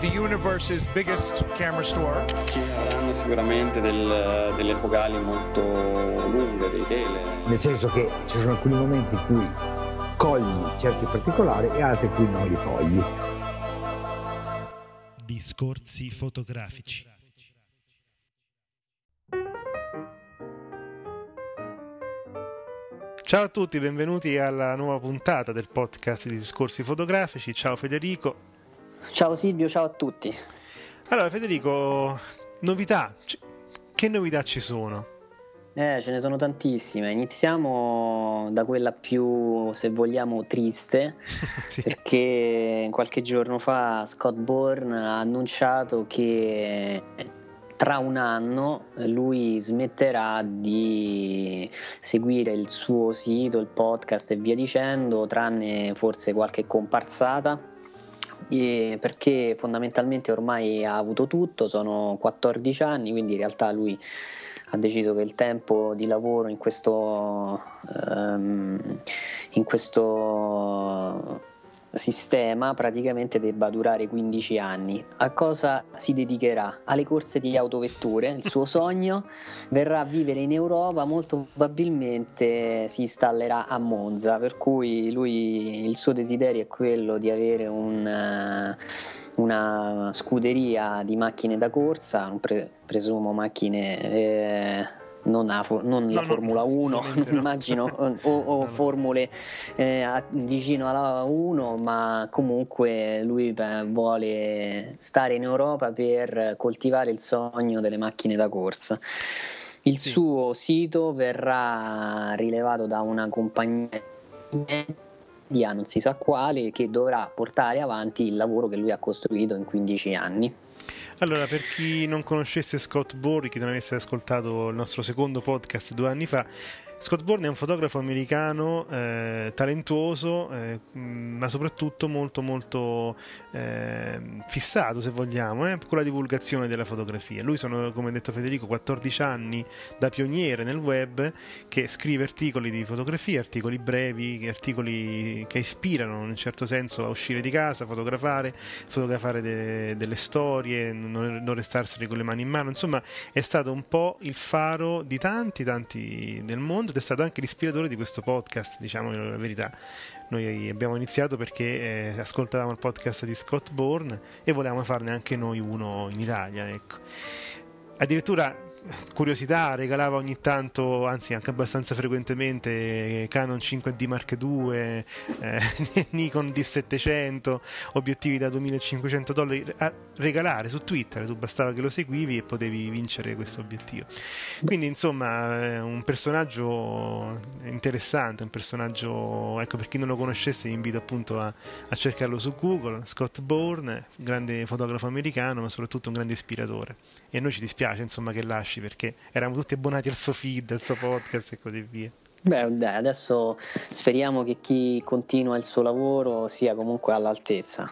The universe's biggest camera store. Ci avranno sicuramente del- delle focali molto lunghe, dei tele. nel senso che ci sono alcuni momenti in cui cogli certi particolari e altri in cui non li cogli. Discorsi fotografici. Ciao a tutti, benvenuti alla nuova puntata del podcast di Discorsi Fotografici. Ciao Federico. Ciao Silvio, ciao a tutti. Allora Federico, novità, che novità ci sono? Eh, ce ne sono tantissime. Iniziamo da quella più, se vogliamo, triste, Sì. perché qualche giorno fa Scott Bourne ha annunciato che tra un anno lui smetterà di seguire il suo sito, il podcast e via dicendo, tranne forse qualche comparsata. Perché fondamentalmente ormai ha avuto tutto, sono 14 anni, quindi in realtà lui ha deciso che il tempo di lavoro in questo, ehm, in questo sistema praticamente debba durare 15 anni. A cosa si dedicherà? Alle corse di autovetture, il suo sogno verrà a vivere in Europa, molto probabilmente si installerà a Monza, per cui lui il suo desiderio è quello di avere un, eh, una scuderia di macchine da corsa, pre- presumo macchine eh, non, la, for- non No, la no, Formula 1, ovviamente no. immagino, o, o formule eh, vicino alla 1, ma comunque lui beh, vuole stare in Europa per coltivare il sogno delle macchine da corsa. Il Sì. suo sito verrà rilevato da una compagnia non si sa quale, che dovrà portare avanti il lavoro che lui ha costruito in 15 anni. Allora, per chi non conoscesse Scott Bourne, chi non avesse ascoltato il nostro secondo podcast due anni fa, Scott Bourne è un fotografo americano eh, talentuoso, eh, ma soprattutto molto molto eh, fissato, se vogliamo, eh, con la divulgazione della fotografia. Lui sono, come ha detto Federico, 14 anni da pioniere nel web che scrive articoli di fotografia, articoli brevi, articoli che ispirano in un certo senso a uscire di casa, fotografare, fotografare de- delle storie, non, non restarsene con le mani in mano. Insomma, è stato un po' il faro di tanti, tanti del mondo ed è stato anche l'ispiratore di questo podcast, diciamo la verità. Noi abbiamo iniziato perché eh, ascoltavamo il podcast di Scott Bourne e volevamo farne anche noi uno in Italia, ecco. Addirittura curiosità regalava ogni tanto, anzi anche abbastanza frequentemente, eh, Canon 5D Mark II, eh, Nikon D700, obiettivi da 2500 dollari a regalare su Twitter, tu bastava che lo seguivi e potevi vincere questo obiettivo. Quindi insomma è un personaggio interessante, un personaggio, ecco per chi non lo conoscesse vi invito appunto a, a cercarlo su Google, Scott Bourne, grande fotografo americano ma soprattutto un grande ispiratore e a noi ci dispiace insomma che lasci perché eravamo tutti abbonati al suo feed, al suo podcast e così via. Beh, dai, adesso speriamo che chi continua il suo lavoro sia comunque all'altezza.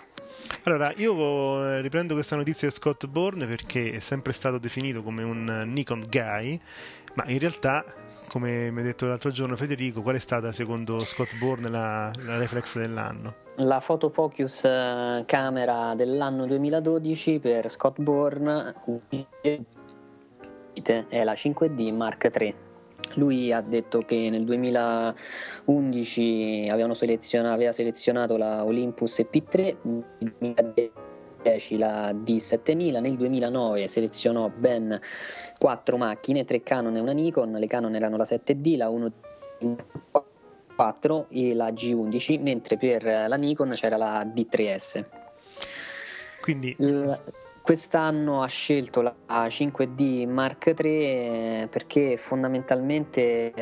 Allora, io eh, riprendo questa notizia di Scott Bourne perché è sempre stato definito come un eh, Nikon guy, ma in realtà, come mi ha detto l'altro giorno Federico, qual è stata secondo Scott Bourne la, la reflex dell'anno? La photofocus eh, camera dell'anno 2012 per Scott Bourne è la 5D Mark III. Lui ha detto che nel 2011 avevano seleziona- aveva selezionato la Olympus EP3, nel 2010 la D7000, nel 2009 selezionò ben quattro macchine, tre Canon e una Nikon, le Canon erano la 7D, la 1 4 e la G11, mentre per la Nikon c'era la D3S. Quindi L- quest'anno ha scelto la 5D Mark III eh, perché fondamentalmente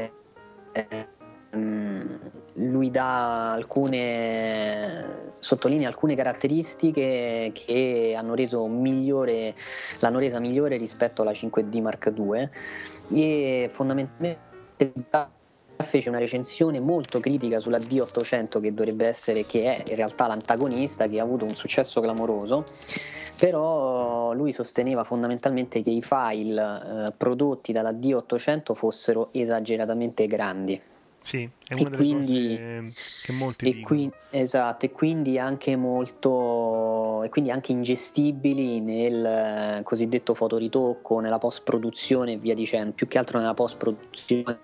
eh, mm, lui dà alcune sottolinea alcune caratteristiche che hanno reso migliore l'hanno resa migliore rispetto alla 5D Mark II e fondamentalmente fece una recensione molto critica sulla D800 che dovrebbe essere, che è in realtà l'antagonista, che ha avuto un successo clamoroso, però lui sosteneva fondamentalmente che i file eh, prodotti dalla D800 fossero esageratamente grandi. Sì, è una E delle quindi- cose che molti E qui- esatto, e quindi anche molto e quindi anche ingestibili nel eh, cosiddetto fotoritocco, nella post produzione e via dicendo, più che altro nella post produzione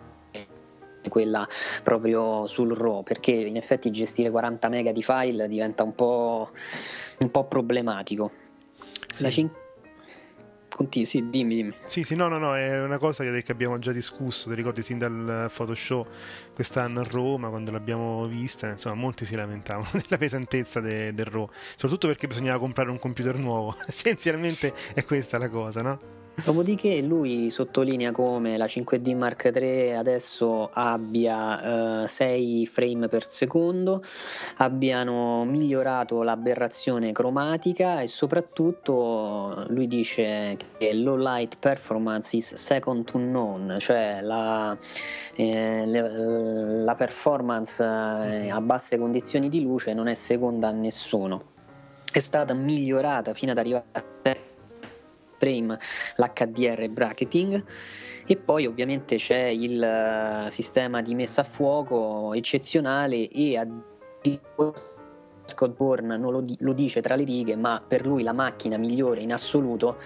quella proprio sul RAW, perché in effetti gestire 40 mega di file diventa un po', un po' problematico. Sì. La cin- Conti- sì, dimmi, dimmi. Sì, sì, no, no, no, è una cosa che, che abbiamo già discusso, ti ricordi sin dal Photoshop quest'anno a Roma, quando l'abbiamo vista, insomma, molti si lamentavano della pesantezza de- del RAW, soprattutto perché bisognava comprare un computer nuovo, essenzialmente è questa la cosa, no? Dopodiché lui sottolinea come la 5D Mark III adesso abbia eh, 6 frame per secondo, abbiano migliorato l'aberrazione cromatica e soprattutto lui dice che low light performance is second to none, cioè la, eh, le- la performance eh, a basse condizioni di luce non è seconda a nessuno. È stata migliorata fino ad arrivare a 7 frame l'HDR bracketing. E poi ovviamente c'è il eh, sistema di messa a fuoco eccezionale e addirittura Scott Bourne non lo, lo dice tra le righe ma per lui la macchina migliore in assoluto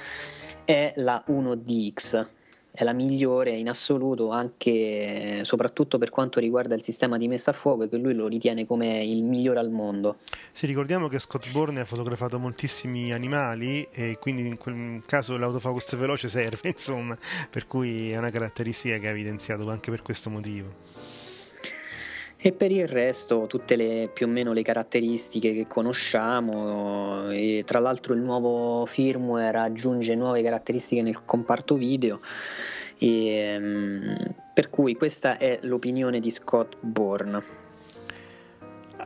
è la 1DX è la migliore in assoluto anche soprattutto per quanto riguarda il sistema di messa a fuoco che lui lo ritiene come il migliore al mondo Sì, ricordiamo che Scott Bourne ha fotografato moltissimi animali e quindi in quel caso l'autofocus veloce serve, insomma, per cui è una caratteristica che ha evidenziato anche per questo motivo. E per il resto tutte le, più o meno le caratteristiche che conosciamo e tra l'altro il nuovo firmware aggiunge nuove caratteristiche nel comparto video e, mm, per cui questa è l'opinione di Scott Bourne.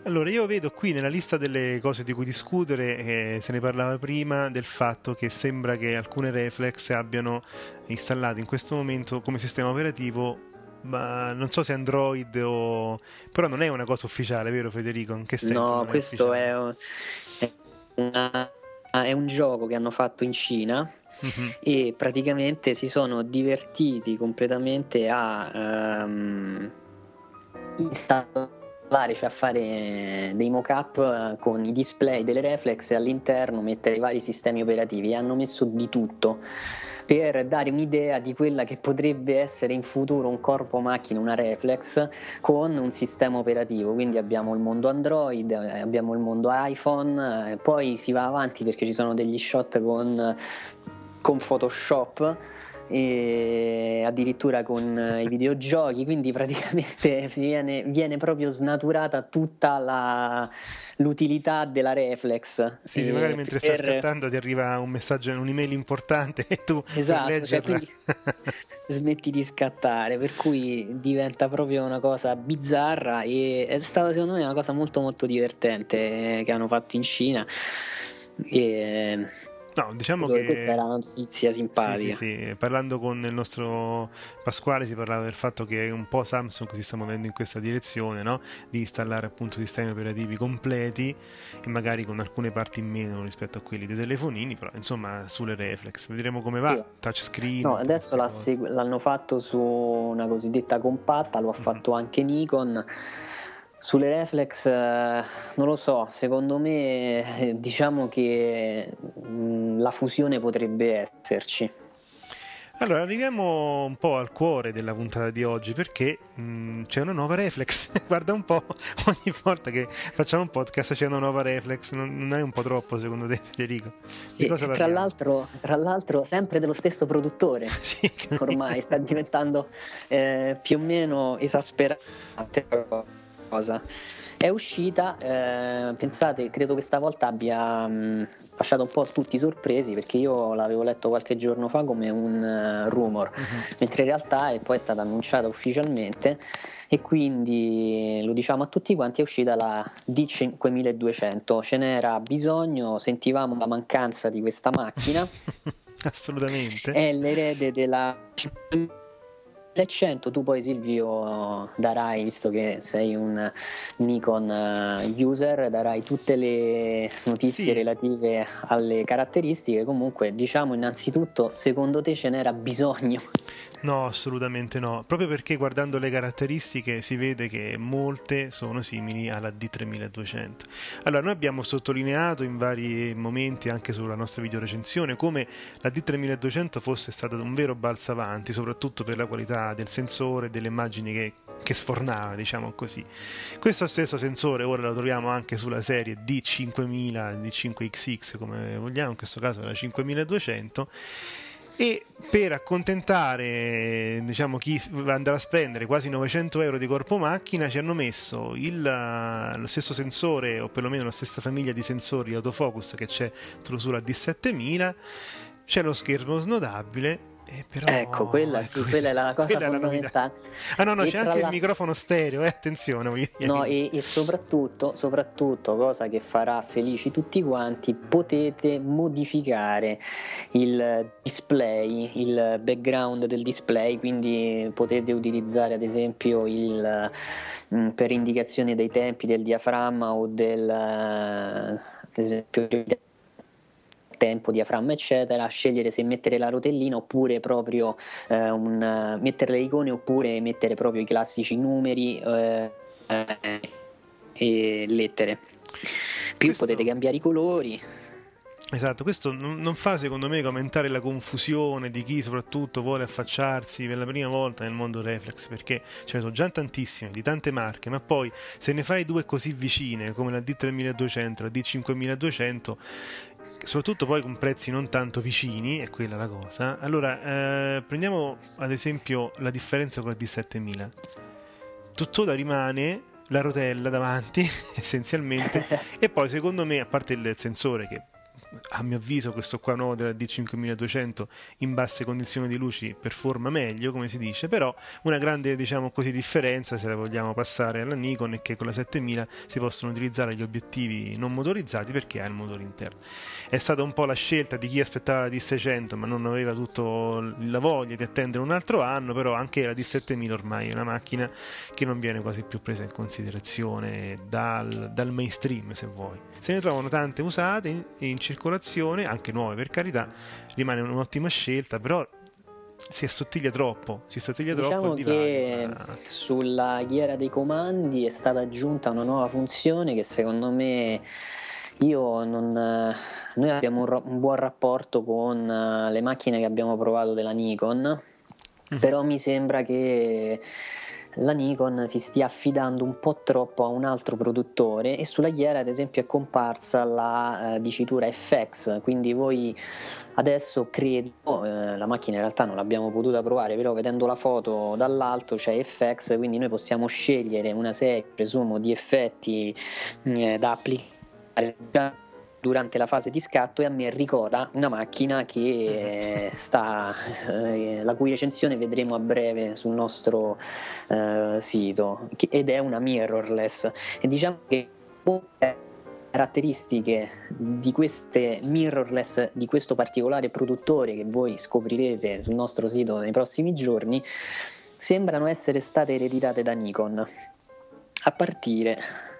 Allora, io vedo qui nella lista delle cose di cui discutere, eh, se ne parlava prima, del fatto che sembra che alcune reflex abbiano installato in questo momento come sistema operativo, ma non so se Android o... però non è una cosa ufficiale, vero Federico? In che senso? No, questo è, un- è una- è un gioco che hanno fatto in Cina Mhm. e praticamente si sono divertiti completamente a ehm, installare, cioè a fare dei mock-up eh, con i display delle reflex e all'interno mettere i vari sistemi operativi. Hanno messo di tutto per dare un'idea di quella che potrebbe essere in futuro un corpo macchina, una reflex con un sistema operativo. Quindi abbiamo il mondo Android, eh, abbiamo il mondo iPhone, eh, poi si va avanti perché ci sono degli shot con, con Photoshop e addirittura con eh, i videogiochi, quindi praticamente viene, viene proprio snaturata tutta la- l'utilità della reflex. Sì, E magari mentre per- stai scattando ti arriva un messaggio, un'email importante e tu Esatto, cioè, leggerla... smetti di scattare, per cui diventa proprio una cosa bizzarra e è stata secondo me una cosa molto molto divertente eh, che hanno fatto in Cina. E No, diciamo che... Questa era una notizia simpatica. Sì, sì, sì. Parlando con il nostro Pasquale si parlava del fatto che un po' Samsung si sta muovendo in questa direzione, no? di installare appunto sistemi operativi completi e magari con alcune parti in meno rispetto a quelli dei telefonini, però insomma sulle reflex. Vedremo come va, Sì. touchscreen. No, adesso l'ha segu- l'hanno fatto su una cosiddetta compatta, lo ha Mhm. fatto anche Nikon. Sulle reflex eh, non lo so, secondo me eh, diciamo che mh, la fusione potrebbe esserci. Allora, arriviamo un po' al cuore della puntata di oggi perché mh, c'è una nuova reflex. Guarda un po', ogni volta che facciamo un podcast c'è una nuova reflex. Non, non è un po' troppo secondo te, Federico? Sì, tra, l'altro, tra l'altro sempre dello stesso produttore, Sì, ormai sta diventando eh, più o meno esasperante cosa. È uscita, eh, pensate, credo che stavolta abbia mh, lasciato un po' tutti sorpresi perché io l'avevo letto qualche giorno fa come un eh, rumor, Mhm. mentre in realtà è poi stata annunciata ufficialmente e quindi lo diciamo a tutti quanti è uscita la D5200, ce n'era bisogno, sentivamo la mancanza di questa macchina Assolutamente. è l'erede della 1100 tu poi Silvio darai, visto che sei un Nikon eh, user, darai tutte le notizie Sì. relative alle caratteristiche. Comunque, diciamo innanzitutto, secondo te ce n'era bisogno? No, assolutamente no. Proprio perché guardando le caratteristiche si vede che molte sono simili alla D3200. Allora, noi abbiamo sottolineato in vari momenti anche sulla nostra videorecensione come la D3200 fosse stata un vero balzo avanti, soprattutto per la qualità del sensore e delle immagini che, che sfornava, diciamo così. Questo stesso sensore ora lo troviamo anche sulla serie D5000, D5XX come vogliamo, in questo caso la 5200 e per accontentare diciamo, chi andrà a spendere quasi 900 euro di corpo macchina ci hanno messo il, lo stesso sensore o perlomeno la stessa famiglia di sensori autofocus che c'è sulla D7000 c'è lo schermo snodabile eh, però, ecco, quella sì, quella è la cosa è la fondamentale. ah no no E c'è anche la- il microfono stereo eh, attenzione. No, e, e soprattutto, soprattutto, cosa che farà felici tutti quanti, potete modificare il display, il background del display, quindi potete utilizzare ad esempio il, mm, per indicazione dei tempi del diaframma o del, eh, ad esempio, tempo, diaframma, eccetera, scegliere se mettere la rotellina oppure proprio eh, un, mettere le icone oppure mettere proprio i classici numeri eh, e lettere. Più Questo- potete cambiare i colori. Esatto, questo non, non fa secondo me aumentare la confusione di chi soprattutto vuole affacciarsi per la prima volta nel mondo reflex, perché ce ne sono già tantissime, di tante marche, ma poi se ne fai due così vicine come la D3200 e la D5200, soprattutto poi con prezzi non tanto vicini, è quella la cosa, allora eh, prendiamo ad esempio la differenza con la D7000. Tuttora rimane la rotella davanti, essenzialmente, e poi secondo me, a parte il sensore che a mio avviso questo qua nuovo della D5200 in basse condizioni di luci performa meglio come si dice però una grande diciamo così differenza se la vogliamo passare alla Nikon è che con la 7000 si possono utilizzare gli obiettivi non motorizzati perché ha il motore interno. È stata un po' la scelta di chi aspettava la D600 ma non aveva tutto la voglia di attendere un altro anno però anche la D7000 ormai è una macchina che non viene quasi più presa in considerazione dal, dal mainstream se vuoi se ne trovano tante usate in, in circolazione, anche nuove per carità, rimane un'ottima scelta, però si assottiglia troppo, si assottiglia troppo Diciamo al che sulla ghiera dei comandi è stata aggiunta una nuova funzione che secondo me io non, noi abbiamo un, un buon rapporto con eh, le macchine che abbiamo provato della Nikon, Mm. però mi sembra che la Nikon si stia affidando un po' troppo a un altro produttore e sulla ghiera ad esempio è comparsa la eh, dicitura FX, quindi voi adesso credo, eh, la macchina in realtà non l'abbiamo potuta provare, però vedendo la foto dall'alto c'è FX, quindi noi possiamo scegliere una serie, presumo, di effetti eh, da applicare durante la fase di scatto e a me ricorda una macchina che eh, sta eh, la cui recensione vedremo a breve sul nostro eh, sito che- ed è una mirrorless. E diciamo che caratteristiche di queste mirrorless di questo particolare produttore che voi scoprirete sul nostro sito nei prossimi giorni sembrano essere state ereditate da Nikon. A partire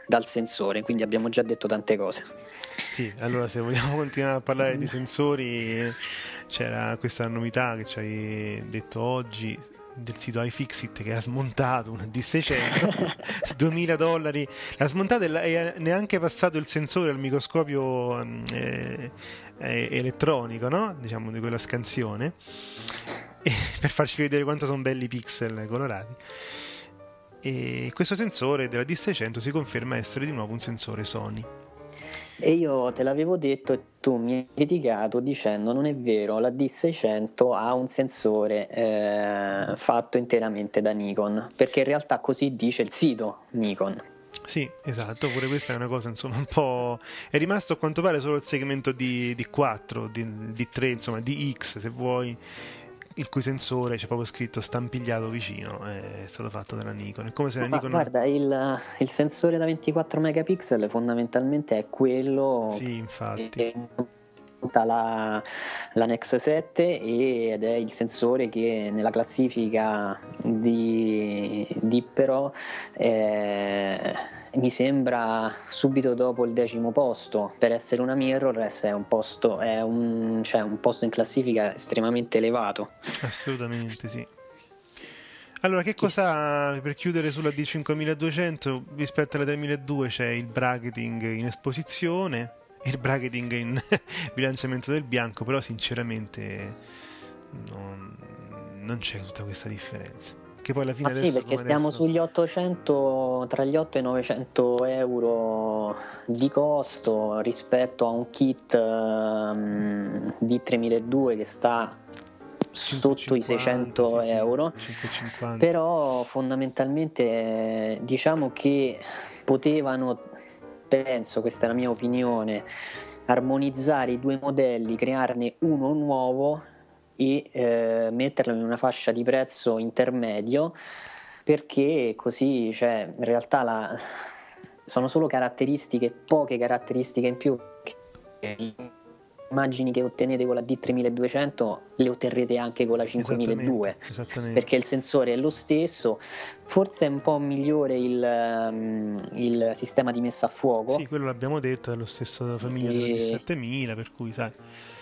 dal sensore quindi abbiamo già detto tante cose. Sì, allora se vogliamo continuare a parlare di sensori, c'era questa novità che ci hai detto oggi del sito iFixit che ha smontato una D600 2000 dollari. L'ha smontata e neanche passato il sensore al microscopio mm, eh, eh, elettronico no? diciamo di quella scansione. E- per farci vedere quanto sono belli i pixel colorati e questo sensore della D600 si conferma essere di nuovo un sensore Sony E io te l'avevo detto e tu mi hai criticato dicendo non è vero, la D600 ha un sensore eh, fatto interamente da Nikon, perché in realtà così dice il sito Nikon. Sì, esatto, pure questa è una cosa insomma un po'... È rimasto a quanto pare solo il segmento di, di 4, di, di 3, insomma di X se vuoi, il cui sensore c'è proprio scritto stampigliato vicino, è stato fatto dalla Nikon. È come se la Nikon... guarda, il, il sensore da 24 megapixel fondamentalmente è quello Sì, infatti. che la, la Nex 7 ed è il sensore che nella classifica di, di Però eh, mi sembra subito dopo il decimo posto. Per essere una mirrorless è un posto, è un, cioè un posto in classifica estremamente elevato. Assolutamente sì. Allora, che cosa per chiudere sulla D5200 rispetto alla 3002 c'è il bracketing in esposizione e il bracketing in bilanciamento del bianco, però sinceramente non, non c'è tutta questa differenza. Che poi alla fine Ma sì, perché stiamo adesso... sugli 800, tra gli 8 e i 900 euro di costo rispetto a un kit um, di 3002 che sta sotto 550, i 600 sì, euro. Sì, 550. Però fondamentalmente diciamo che potevano penso, questa è la mia opinione, armonizzare i due modelli, crearne uno nuovo e eh, metterlo in una fascia di prezzo intermedio perché così cioè, in realtà la, sono solo caratteristiche, poche caratteristiche in più che immagini che ottenete con la D3200 le otterrete anche con la 5002 esattamente, esattamente. perché il sensore è lo stesso. Forse è un po' migliore il, um, il sistema di messa a fuoco. Sì quello l'abbiamo detto è lo stesso famiglia e... della D7000 per cui sai.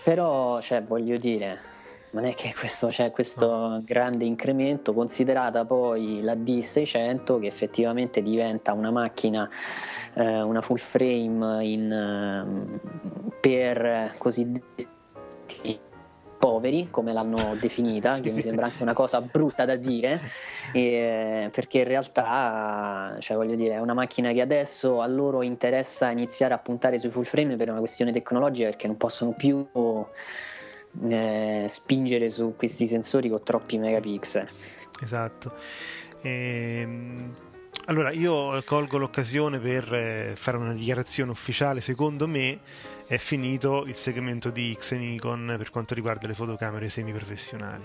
Però cioè voglio dire non è che questo, c'è questo no. grande incremento, considerata poi la D600 che effettivamente diventa una macchina, eh, una full frame in, eh, per cosiddetti poveri, come l'hanno definita, sì, che sì. mi sembra anche una cosa brutta da dire, e, perché in realtà, cioè, voglio dire, è una macchina che adesso a loro interessa iniziare a puntare sui full frame per una questione tecnologica, perché non possono più eh, spingere su questi sensori con troppi megapixel. Esatto. Ehm, allora, io colgo l'occasione per eh, fare una dichiarazione ufficiale. Secondo me è finito il segmento di X Nikon per quanto riguarda le fotocamere semiprofessionali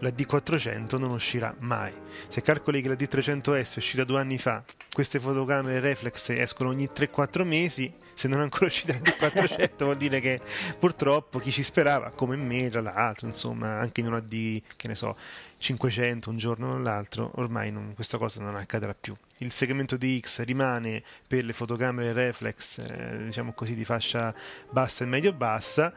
la D400 non uscirà mai. Se calcoli che la D300S è uscita due anni fa, queste fotocamere reflex escono ogni 3-4 mesi, se non è ancora uscita la D400 vuol dire che purtroppo chi ci sperava, come me, tra l'altro, insomma, anche in una D, che ne so, 500 un giorno o l'altro, ormai non, questa cosa non accadrà più. Il segmento di X rimane per le fotocamere reflex, eh, diciamo così, di fascia bassa e medio-bassa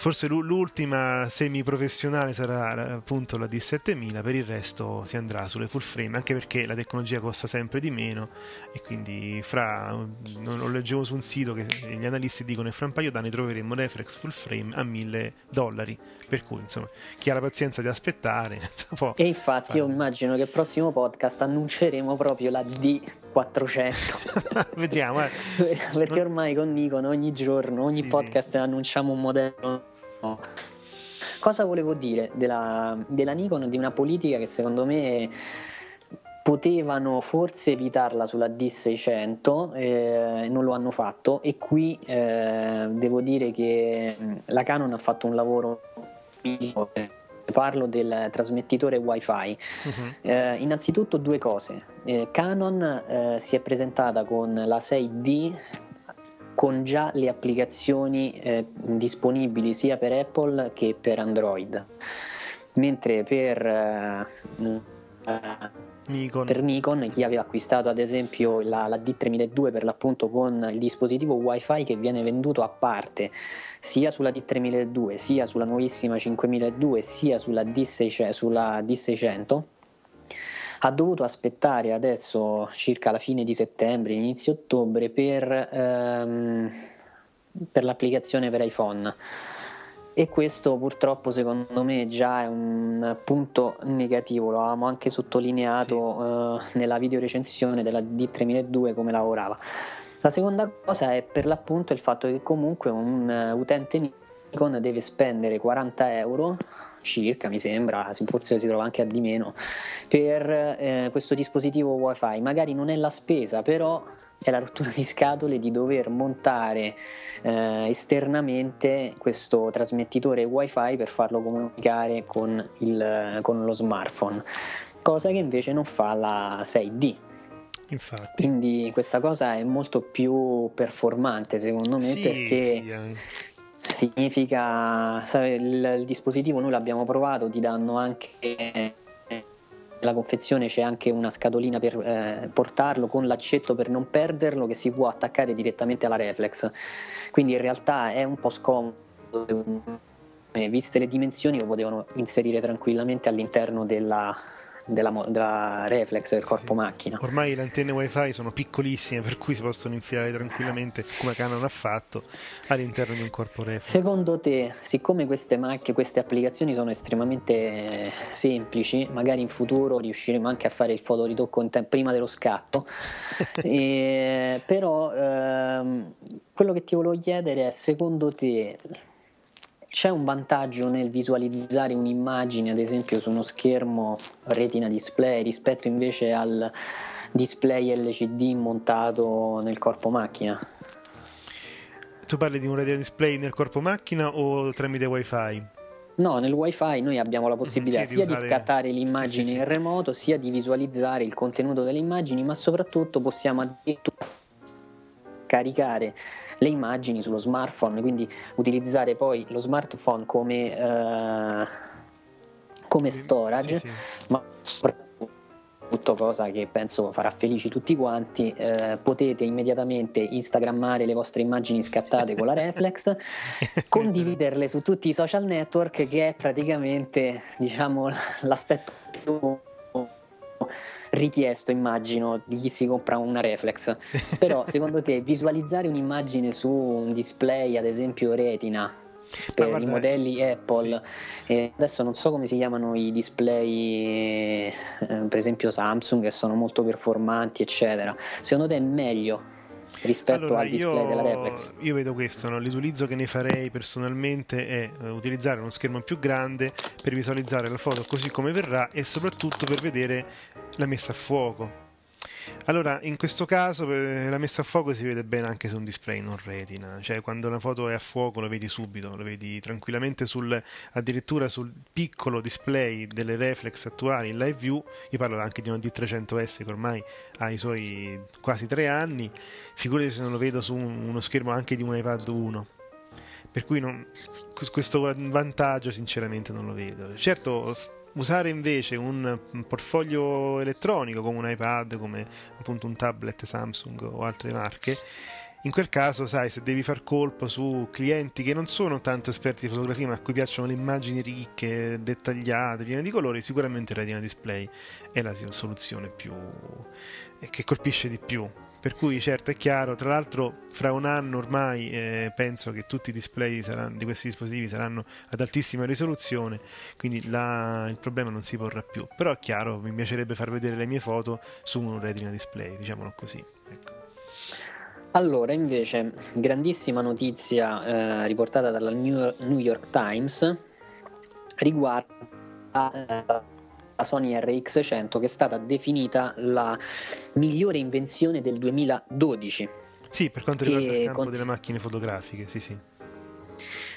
Forse l'ultima semi-professionale sarà appunto la D7000, per il resto si andrà sulle full frame, anche perché la tecnologia costa sempre di meno e quindi fra, lo leggevo su un sito che gli analisti dicono che fra un paio d'anni troveremo reflex full frame a 1000 dollari, per cui insomma chi ha la pazienza di aspettare E infatti fare. io immagino che il prossimo podcast annunceremo proprio la D400. Vediamo. Eh. perché ormai con Nikon ogni giorno, ogni sì, podcast sì. annunciamo un modello Cosa volevo dire della, della Nikon? Di una politica che secondo me potevano forse evitarla sulla D600, eh, non lo hanno fatto e qui eh, devo dire che la Canon ha fatto un lavoro migliore. Parlo del trasmettitore wifi. Uh-huh. Eh, innanzitutto due cose. Eh, Canon eh, si è presentata con la 6D con già le applicazioni eh, disponibili sia per Apple che per Android. Mentre per, eh, Nikon. per Nikon, chi aveva acquistato ad esempio la, la D3002 per l'appunto con il dispositivo WiFi che viene venduto a parte sia sulla D3002 sia sulla nuovissima 5002 sia sulla, D600, sulla D600 ha dovuto aspettare adesso circa la fine di settembre, inizio ottobre per, ehm, per l'applicazione per iPhone e questo purtroppo secondo me già è un punto negativo, lo avevamo anche sottolineato sì. eh, nella videorecensione della D3002 come lavorava. La seconda cosa è per l'appunto il fatto che comunque un uh, utente Nikon deve spendere 40 euro circa, mi sembra, forse si trova anche a di meno, per eh, questo dispositivo wifi. Magari non è la spesa, però è la rottura di scatole di dover montare eh, esternamente questo trasmettitore wifi per farlo comunicare con, il, con lo smartphone, cosa che invece non fa la 6D. Infatti. Quindi questa cosa è molto più performante secondo me sì, perché sì, significa il, il, dispositivo noi l'abbiamo provato, ti danno anche nella confezione c'è anche una scatolina per eh, portarlo con l'accetto per non perderlo che si può attaccare direttamente alla reflex. Quindi in realtà è un po' scomodo. Viste le dimensioni lo potevano inserire tranquillamente all'interno della, della, della reflex del corpo sì. macchina. Ormai le antenne wifi sono piccolissime per cui si possono infilare tranquillamente come Canon ha fatto all'interno di un corpo reflex. Secondo te, siccome queste macchine, queste applicazioni sono estremamente semplici, magari in futuro riusciremo anche a fare il fotoritocco te- prima dello scatto, e, però ehm, quello che ti volevo chiedere è secondo te c'è un vantaggio nel visualizzare un'immagine, ad esempio, su uno schermo retina display rispetto invece al display LCD montato nel corpo macchina? Tu parli di un retina display nel corpo macchina o tramite wifi? No, nel wifi noi abbiamo la possibilità sì, sia di, usare... di scattare l'immagine sì, sì, in remoto, sia di visualizzare il contenuto delle immagini, ma soprattutto possiamo addirittura caricare le immagini sullo smartphone, quindi utilizzare poi lo smartphone come, eh, come storage, sì, sì. ma soprattutto cosa che penso farà felici tutti quanti, eh, potete immediatamente instagrammare le vostre immagini scattate con la reflex, condividerle su tutti i social network che è praticamente diciamo l'aspetto più richiesto, immagino, di chi si compra una reflex. Però secondo te visualizzare un'immagine su un display, ad esempio retina, per guarda, i modelli Apple. Sì. adesso non so come si chiamano i display, eh, per esempio Samsung, che sono molto performanti, eccetera. Secondo te è meglio rispetto allora, al display io, della reflex? Io vedo questo, no? l'utilizzo che ne farei personalmente è uh, utilizzare uno schermo più grande per visualizzare la foto così come verrà e soprattutto per vedere la messa a fuoco allora, in questo caso la messa a fuoco si vede bene anche su un display non retina, cioè quando una foto è a fuoco lo vedi subito, lo vedi tranquillamente sul, addirittura sul piccolo display delle reflex attuali in live view, io parlo anche di una D300S che ormai ha i suoi quasi tre anni, figurati se non lo vedo su uno schermo anche di un iPad 1 per cui non, questo vantaggio sinceramente non lo vedo. Certo usare invece un, portfolio elettronico come un iPad, come appunto un tablet Samsung o altre marche, in quel caso, sai, se devi far colpo su clienti che non sono tanto esperti di fotografia, ma a cui piacciono le immagini ricche, dettagliate, piene di colori, sicuramente Retina Display è la soluzione più che colpisce di più. Per cui certo è chiaro, tra l'altro fra un anno ormai eh, penso che tutti i display saranno, di questi dispositivi saranno ad altissima risoluzione, quindi la, il problema non si porrà più. Però è chiaro, mi piacerebbe far vedere le mie foto su un retina display, diciamolo così. Ecco. Allora, invece, grandissima notizia eh, riportata dalla New York Times riguarda eh, la Sony RX100 che è stata definita la migliore invenzione del 2012. Sì, per quanto riguarda il campo cons- delle macchine fotografiche, sì sì.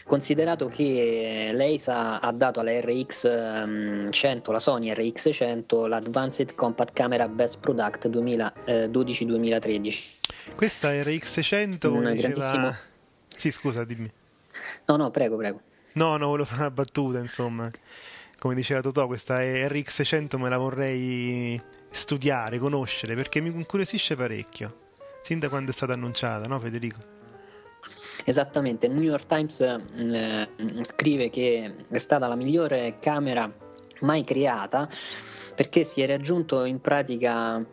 Considerato che l'EISA ha dato alla RX100, la Sony RX100, l'Advanced Compact Camera Best Product 2012-2013. Questa RX100 un diceva... grandissimo... Sì, scusa, dimmi. No, no, prego, prego. No, no, volevo fare una battuta, insomma come diceva Totò, questa RX100 me la vorrei studiare, conoscere, perché mi incuriosisce parecchio, sin da quando è stata annunciata, no Federico? Esattamente, il New York Times eh, scrive che è stata la migliore camera mai creata perché si è raggiunto in pratica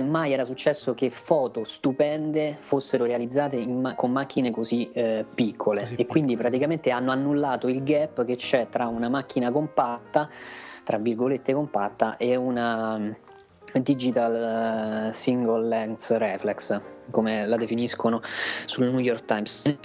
mai era successo che foto stupende fossero realizzate ma- con macchine così eh, piccole. Così e quindi praticamente hanno annullato il gap che c'è tra una macchina compatta, tra virgolette compatta, e una mm, digital uh, single lens reflex, come la definiscono sul New York Times.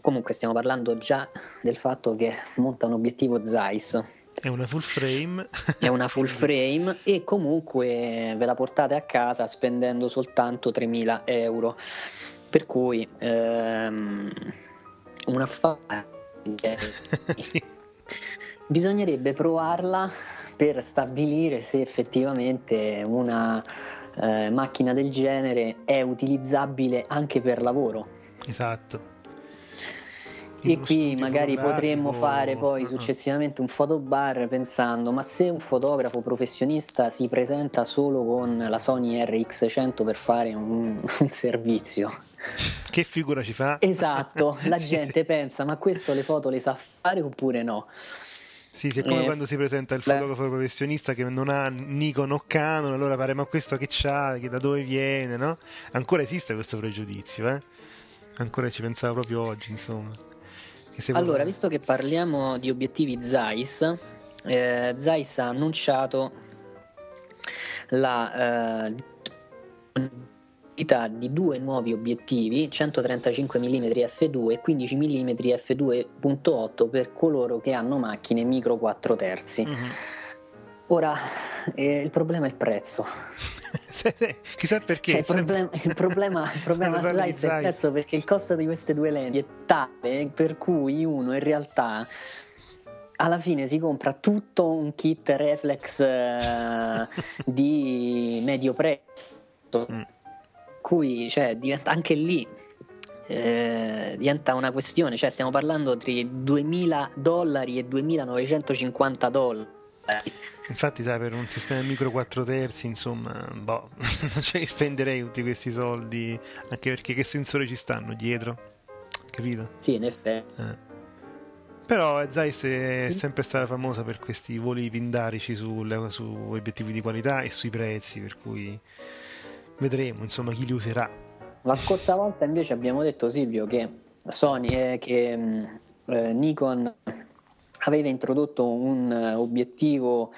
Comunque stiamo parlando già del fatto che monta un obiettivo Zeiss è una full frame. È una full frame e comunque ve la portate a casa spendendo soltanto 3.000 euro. Per cui ehm, un affare. sì. Bisognerebbe provarla per stabilire se effettivamente una eh, macchina del genere è utilizzabile anche per lavoro. Esatto E qui magari potremmo fare poi Ah, ah. successivamente un fotobar pensando, ma se un fotografo professionista si presenta solo con la Sony RX100 per fare un, un servizio? Che figura ci fa? Esatto, la gente pensa, ma questo le foto le sa fare oppure no? Sì, sì, è come Eh, quando si presenta il beh. fotografo professionista che non ha Nikon o Canon, allora pare ma questo che c'ha, che da dove viene, no? Ancora esiste questo pregiudizio, eh? Ancora ci pensavo proprio oggi, insomma. Allora, visto che parliamo di obiettivi Zeiss, eh, Zeiss ha annunciato la eh, di due nuovi obiettivi 135 mm f2 e 15 mm f2.8 per coloro che hanno macchine micro 4 terzi. Mhm. Ora, eh, il problema è il prezzo. Chissà perché. Cioè, il, sempre- problema, il problema, il problema Zeiss è prezzo perché il costo di queste due lenti è tale per cui uno in realtà alla fine si compra tutto un kit reflex eh, di medio prezzo Mm. cui cioè, diventa anche lì eh, diventa una questione cioè stiamo parlando tra 2000 dollari e 2950 dollari Infatti, sai, per un sistema micro 4 terzi, insomma, boh, non ce li spenderei tutti questi soldi, anche perché che sensori ci stanno dietro, capito? sì in effetti Eh. Però eh, Zeiss è sempre stata famosa per questi voli pindarici sulle- su obiettivi di qualità e sui prezzi, per cui vedremo, insomma, chi li userà. La scorsa volta invece abbiamo detto Silvio che Sony eh, che mh, eh, Nikon aveva introdotto un eh, obiettivo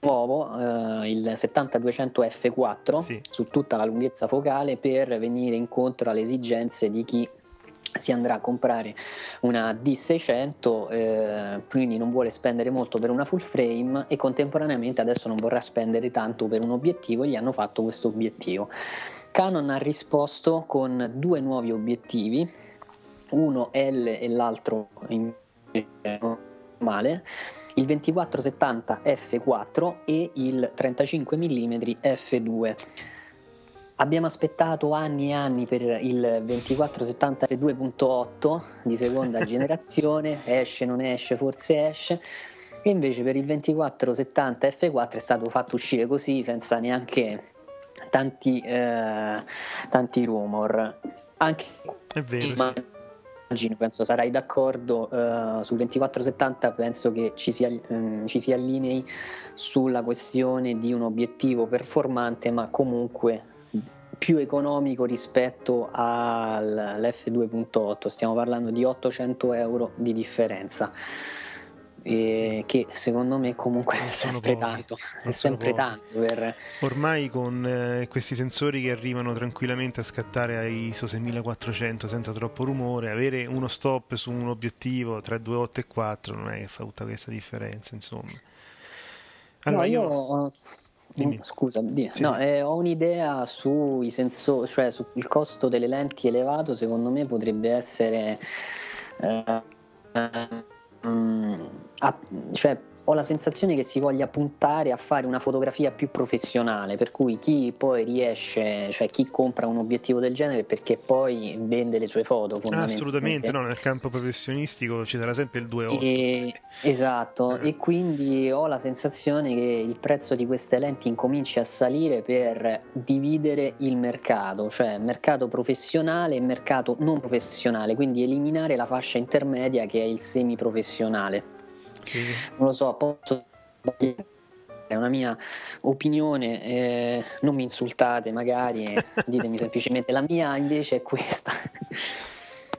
nuovo, eh, il 70-200 f4 Sì. su tutta la lunghezza focale per venire incontro alle esigenze di chi si andrà a comprare una D600 eh, quindi non vuole spendere molto per una full frame e contemporaneamente adesso non vorrà spendere tanto per un obiettivo e gli hanno fatto questo obiettivo Canon ha risposto con due nuovi obiettivi uno L e l'altro invece normale il 2470 f4 e il 35 mm f2 Abbiamo aspettato anni e anni per il 2470 f2.8 di seconda generazione, esce, non esce, forse esce, e invece per il 2470 f4 è stato fatto uscire così senza neanche tanti, eh, tanti rumor. Anche È vero, sì. Immagino, penso sarai d'accordo, eh, sul 2470 penso che ci si, ehm, ci si allinei sulla questione di un obiettivo performante ma comunque più economico rispetto all'F2.8 stiamo parlando di 800 euro di differenza e che secondo me comunque è sempre tanto è sempre tanto per Ormai con eh, questi sensori che arrivano tranquillamente a scattare a ISO 6400 senza troppo rumore, avere uno stop su un obiettivo tra 2.8 e 4 non è che fa tutta questa differenza, insomma. Allora, no, io, io... ho- Dimmi. scusa, Sì, no, eh, ho un'idea sui sensori, cioè sul costo delle lenti elevato, secondo me potrebbe essere eh, mm, a- cioè ho la sensazione che si voglia puntare a fare una fotografia più professionale, per cui chi poi riesce, cioè chi compra un obiettivo del genere perché poi vende le sue foto Ah, assolutamente, no, nel campo professionistico ci sarà sempre il 2.8. E- esatto, Eh. e quindi ho la sensazione che il prezzo di queste lenti incominci a salire per dividere il mercato, cioè mercato professionale e mercato non professionale, quindi eliminare la fascia intermedia che è il semiprofessionale. Sì. Non lo so, posso sbagliare, è una mia opinione, eh, non mi insultate magari, eh, ditemi semplicemente la mia invece è questa.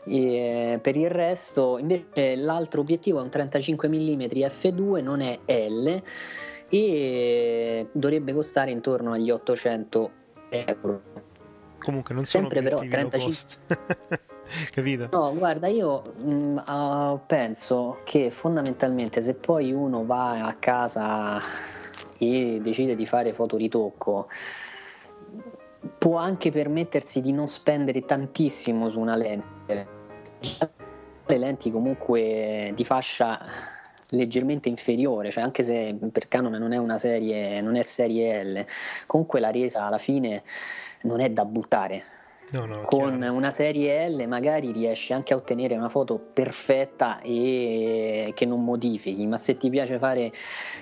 E, per il resto, invece, l'altro obiettivo è un 35 mm f2, non è L e dovrebbe costare intorno agli 800 euro. Comunque non sono Sempre però obiettivi low 35 cost. Capito? No, guarda, io mh, ah, penso che fondamentalmente se poi uno va a casa e decide di fare fotoritocco, può anche permettersi di non spendere tantissimo su una lente. Le lenti comunque di fascia leggermente inferiore, cioè anche se per Canon non è una serie, non è serie L, comunque la resa alla fine non è da buttare. No, no, con chiaro. una serie L magari riesci anche a ottenere una foto perfetta e che non modifichi, ma se ti piace fare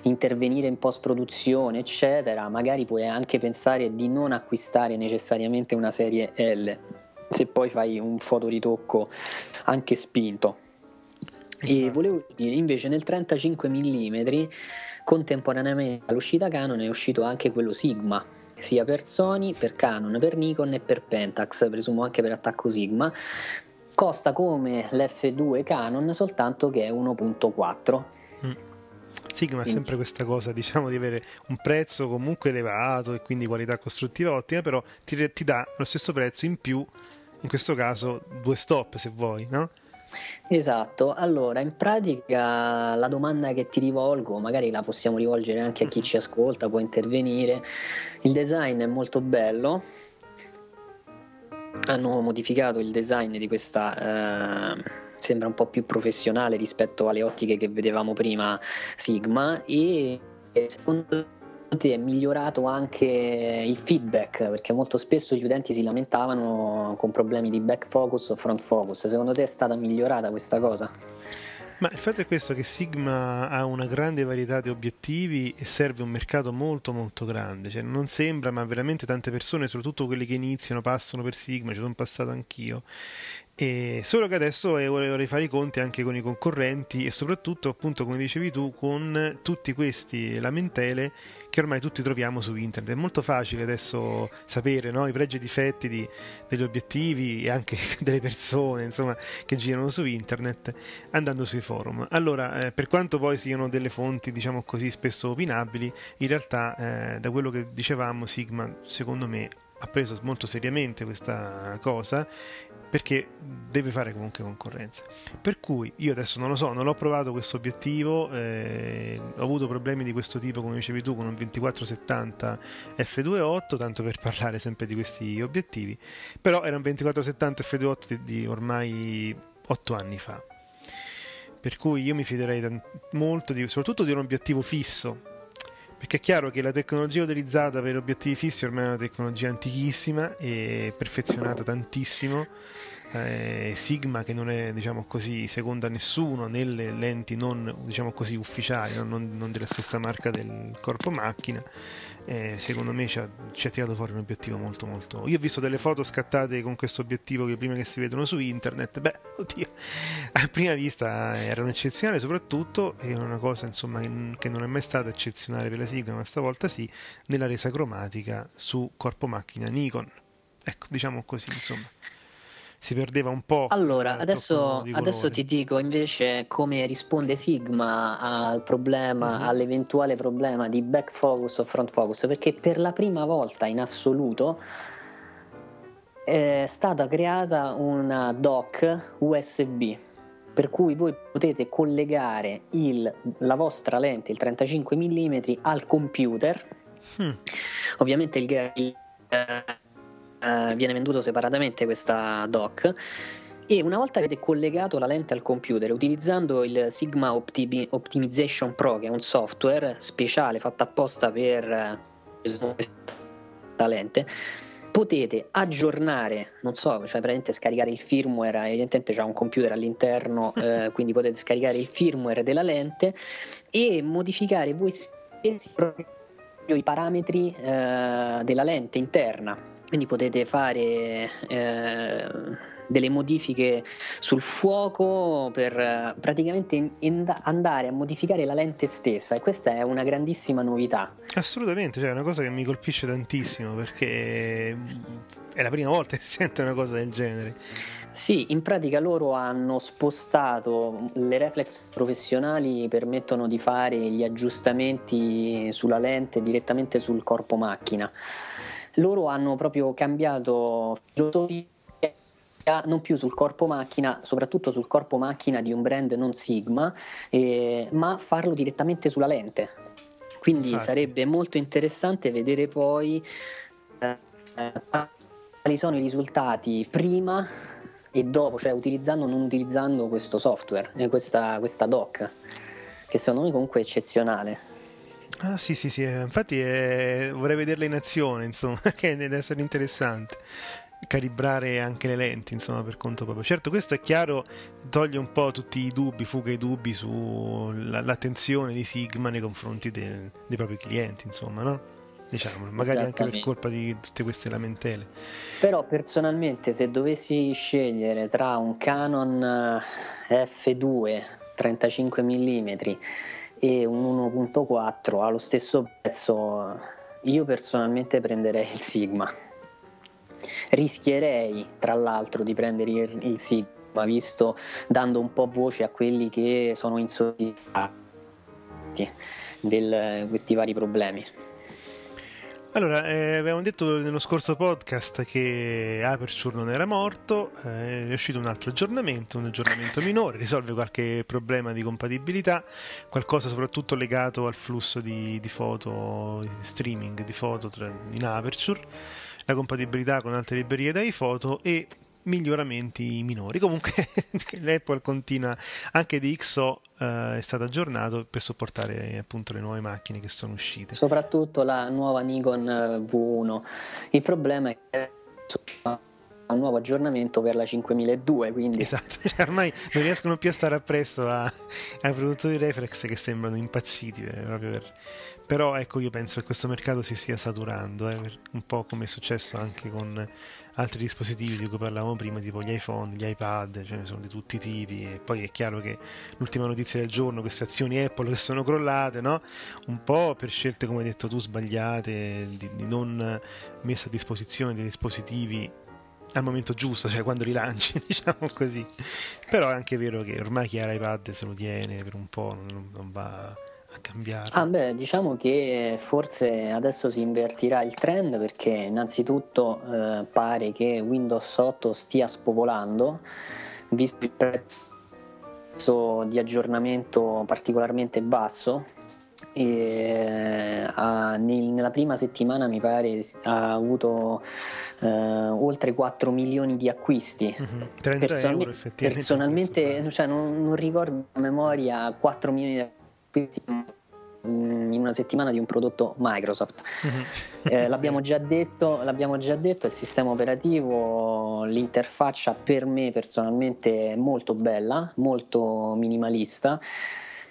intervenire in post produzione, eccetera, magari puoi anche pensare di non acquistare necessariamente una serie L, se poi fai un fotoritocco anche spinto. E Esatto. volevo dire invece nel 35 mm contemporaneamente all'uscita Canon è uscito anche quello Sigma sia per Sony, per Canon, per Nikon e per Pentax, presumo anche per attacco Sigma. Costa come l'F2 Canon, soltanto che è 1.4. Sigma ha sempre questa cosa, diciamo, di avere un prezzo comunque elevato e quindi qualità costruttiva ottima, però ti, ti dà lo stesso prezzo in più, in questo caso due stop se vuoi, no? Esatto, allora in pratica la domanda che ti rivolgo, magari la possiamo rivolgere anche a chi ci ascolta, può intervenire. Il design è molto bello. Hanno modificato il design di questa, eh, sembra un po' più professionale rispetto alle ottiche che vedevamo prima Sigma e secondo è migliorato anche il feedback perché molto spesso gli utenti si lamentavano con problemi di back focus o front focus secondo te è stata migliorata questa cosa? Ma il fatto è questo che Sigma ha una grande varietà di obiettivi e serve un mercato molto molto grande, cioè non sembra ma veramente tante persone, soprattutto quelli che iniziano, passano per Sigma, ci sono passato anch'io e solo che adesso vorrei fare i conti anche con i concorrenti e soprattutto, appunto, come dicevi tu, con tutti questi lamentele che ormai tutti troviamo su internet. È molto facile adesso sapere no? i pregi e i difetti di, degli obiettivi e anche delle persone, insomma, che girano su internet andando sui forum. Allora, eh, per quanto poi siano delle fonti, diciamo così, spesso opinabili, in realtà, eh, da quello che dicevamo, Sigma, secondo me, ha preso molto seriamente questa cosa perché deve fare comunque concorrenza. Per cui io adesso non lo so, non ho provato questo obiettivo, eh, ho avuto problemi di questo tipo, come dicevi tu, con un 2470 f2.8, tanto per parlare sempre di questi obiettivi, però era un 2470 f2.8 di, di ormai 8 anni fa. Per cui io mi fiderei molto di, soprattutto di un obiettivo fisso, perché è chiaro che la tecnologia utilizzata per obiettivi fissi ormai è una tecnologia antichissima e perfezionata tantissimo. Eh, Sigma che non è diciamo così seconda a nessuno nelle lenti non diciamo così ufficiali no? non, non, della stessa marca del corpo macchina eh, secondo me ci ha, ci ha, tirato fuori un obiettivo molto molto io ho visto delle foto scattate con questo obiettivo che prima che si vedono su internet. Beh oddio. A prima vista erano eccezionali soprattutto è una cosa insomma che non è mai stata eccezionale per la Sigma ma stavolta sì nella resa cromatica su corpo macchina Nikon. Ecco diciamo così insomma si perdeva un po'. Allora, adesso, adesso, ti dico invece come risponde Sigma al problema, uh-huh. all'eventuale problema di back focus o front focus, perché per la prima volta in assoluto è stata creata una dock USB per cui voi potete collegare il, la vostra lente, il 35 mm, al computer. Hmm. Ovviamente il, il Uh, viene venduto separatamente questa dock e una volta che avete collegato la lente al computer utilizzando il Sigma Optimi- Optimization Pro che è un software speciale fatto apposta per uh, questa lente potete aggiornare non so cioè praticamente scaricare il firmware evidentemente c'è un computer all'interno eh, quindi potete scaricare il firmware della lente e modificare voi stessi proprio i parametri eh, della lente interna quindi potete fare eh, delle modifiche sul fuoco per eh, praticamente andare a modificare la lente stessa e questa è una grandissima novità. Assolutamente, cioè è una cosa che mi colpisce tantissimo perché è la prima volta che si sente una cosa del genere. Sì, in pratica loro hanno spostato le reflex professionali permettono di fare gli aggiustamenti sulla lente direttamente sul corpo macchina loro hanno proprio cambiato filosofia non più sul corpo macchina, soprattutto sul corpo macchina di un brand non Sigma, eh, ma farlo direttamente sulla lente. Quindi Infatti. sarebbe molto interessante vedere poi eh, quali sono i risultati prima e dopo, cioè utilizzando o non utilizzando questo software, eh, questa, questa doc, che secondo me comunque è eccezionale. Ah sì sì sì, infatti è... vorrei vederla in azione, insomma, che deve essere interessante. calibrare anche le lenti, insomma, per conto proprio. Certo, questo è chiaro, toglie un po' tutti i dubbi, fuga i dubbi sull'attenzione di Sigma nei confronti del, dei propri clienti, insomma, no? Diciamo, magari anche per colpa di tutte queste lamentele. Però personalmente se dovessi scegliere tra un Canon eh, F2 35 mm e un 1.4 allo stesso prezzo, io personalmente prenderei il Sigma. Rischierei, tra l'altro, di prendere il Sigma, visto dando un po' voce a quelli che sono insoddisfatti di questi vari problemi. Allora, eh, avevamo detto nello scorso podcast che Aperture non era morto, eh, è uscito un altro aggiornamento, un aggiornamento minore, risolve qualche problema di compatibilità, qualcosa soprattutto legato al flusso di, di foto, streaming di foto in Aperture, la compatibilità con altre librerie da iPhoto e miglioramenti minori. Comunque l'Apple continua, anche di XO eh, è stato aggiornato per supportare appunto le nuove macchine che sono uscite. Soprattutto la nuova Nikon eh, V1. Il problema è che un nuovo aggiornamento per la 5002 quindi esatto cioè, ormai non riescono più a stare appresso a, ai produttori reflex che sembrano impazziti eh, proprio per, però ecco io penso che questo mercato si stia saturando eh, un po' come è successo anche con altri dispositivi di cui parlavamo prima, tipo gli iPhone, gli iPad, ce ne sono di tutti i tipi. E poi è chiaro che l'ultima notizia del giorno, queste azioni Apple che sono crollate, no? un po' per scelte, come hai detto tu, sbagliate, di, di non messa a disposizione dei dispositivi al momento giusto, cioè quando li lanci, diciamo così. Però è anche vero che ormai chi ha l'iPad se lo tiene per un po', non, non va a cambiare? Ah beh, diciamo che forse adesso si invertirà il trend perché innanzitutto eh, pare che Windows 8 stia spopolando, visto il prezzo di aggiornamento particolarmente basso. E, uh, nel, nella prima settimana mi pare ha avuto uh, oltre 4 milioni di acquisti mm-hmm. 30 Personalme- euro, personalmente cioè, non, non, ricordo a memoria 4 milioni di acquisti in una settimana di un prodotto Microsoft. Mm-hmm. Eh, l'abbiamo, già detto, l'abbiamo già detto, il sistema operativo, l'interfaccia per me personalmente è molto bella, molto minimalista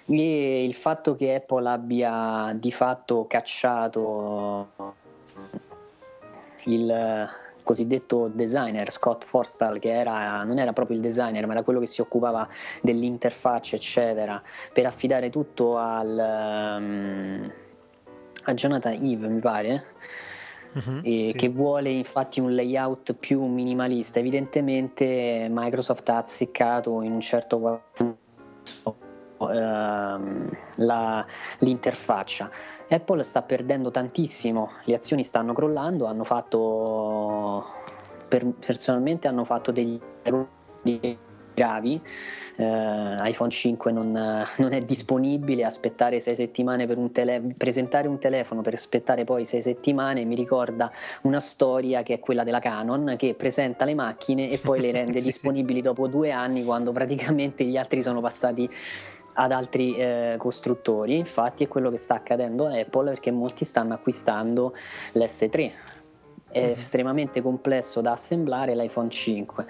e il fatto che Apple abbia di fatto cacciato il cosiddetto designer Scott Forstall che era, non era proprio il designer ma era quello che si occupava dell'interfaccia eccetera per affidare tutto al, um, a Jonathan Eve mi pare Uh-huh, sì. che vuole infatti un layout più minimalista. Evidentemente Microsoft ha azzeccato in un certo ehm, la, l'interfaccia. Apple sta perdendo tantissimo, le azioni stanno crollando, hanno fatto per, personalmente hanno fatto degli errori gravi. Uh, iPhone 5 non, non, è disponibile, aspettare sei settimane per un telefono, presentare un telefono per aspettare poi sei settimane mi ricorda una storia che è quella della Canon che presenta le macchine e poi le rende disponibili dopo due anni quando praticamente gli altri sono passati ad altri eh, costruttori, infatti è quello che sta accadendo a Apple perché molti stanno acquistando l'S3, è mm-hmm. estremamente complesso da assemblare l'iPhone 5.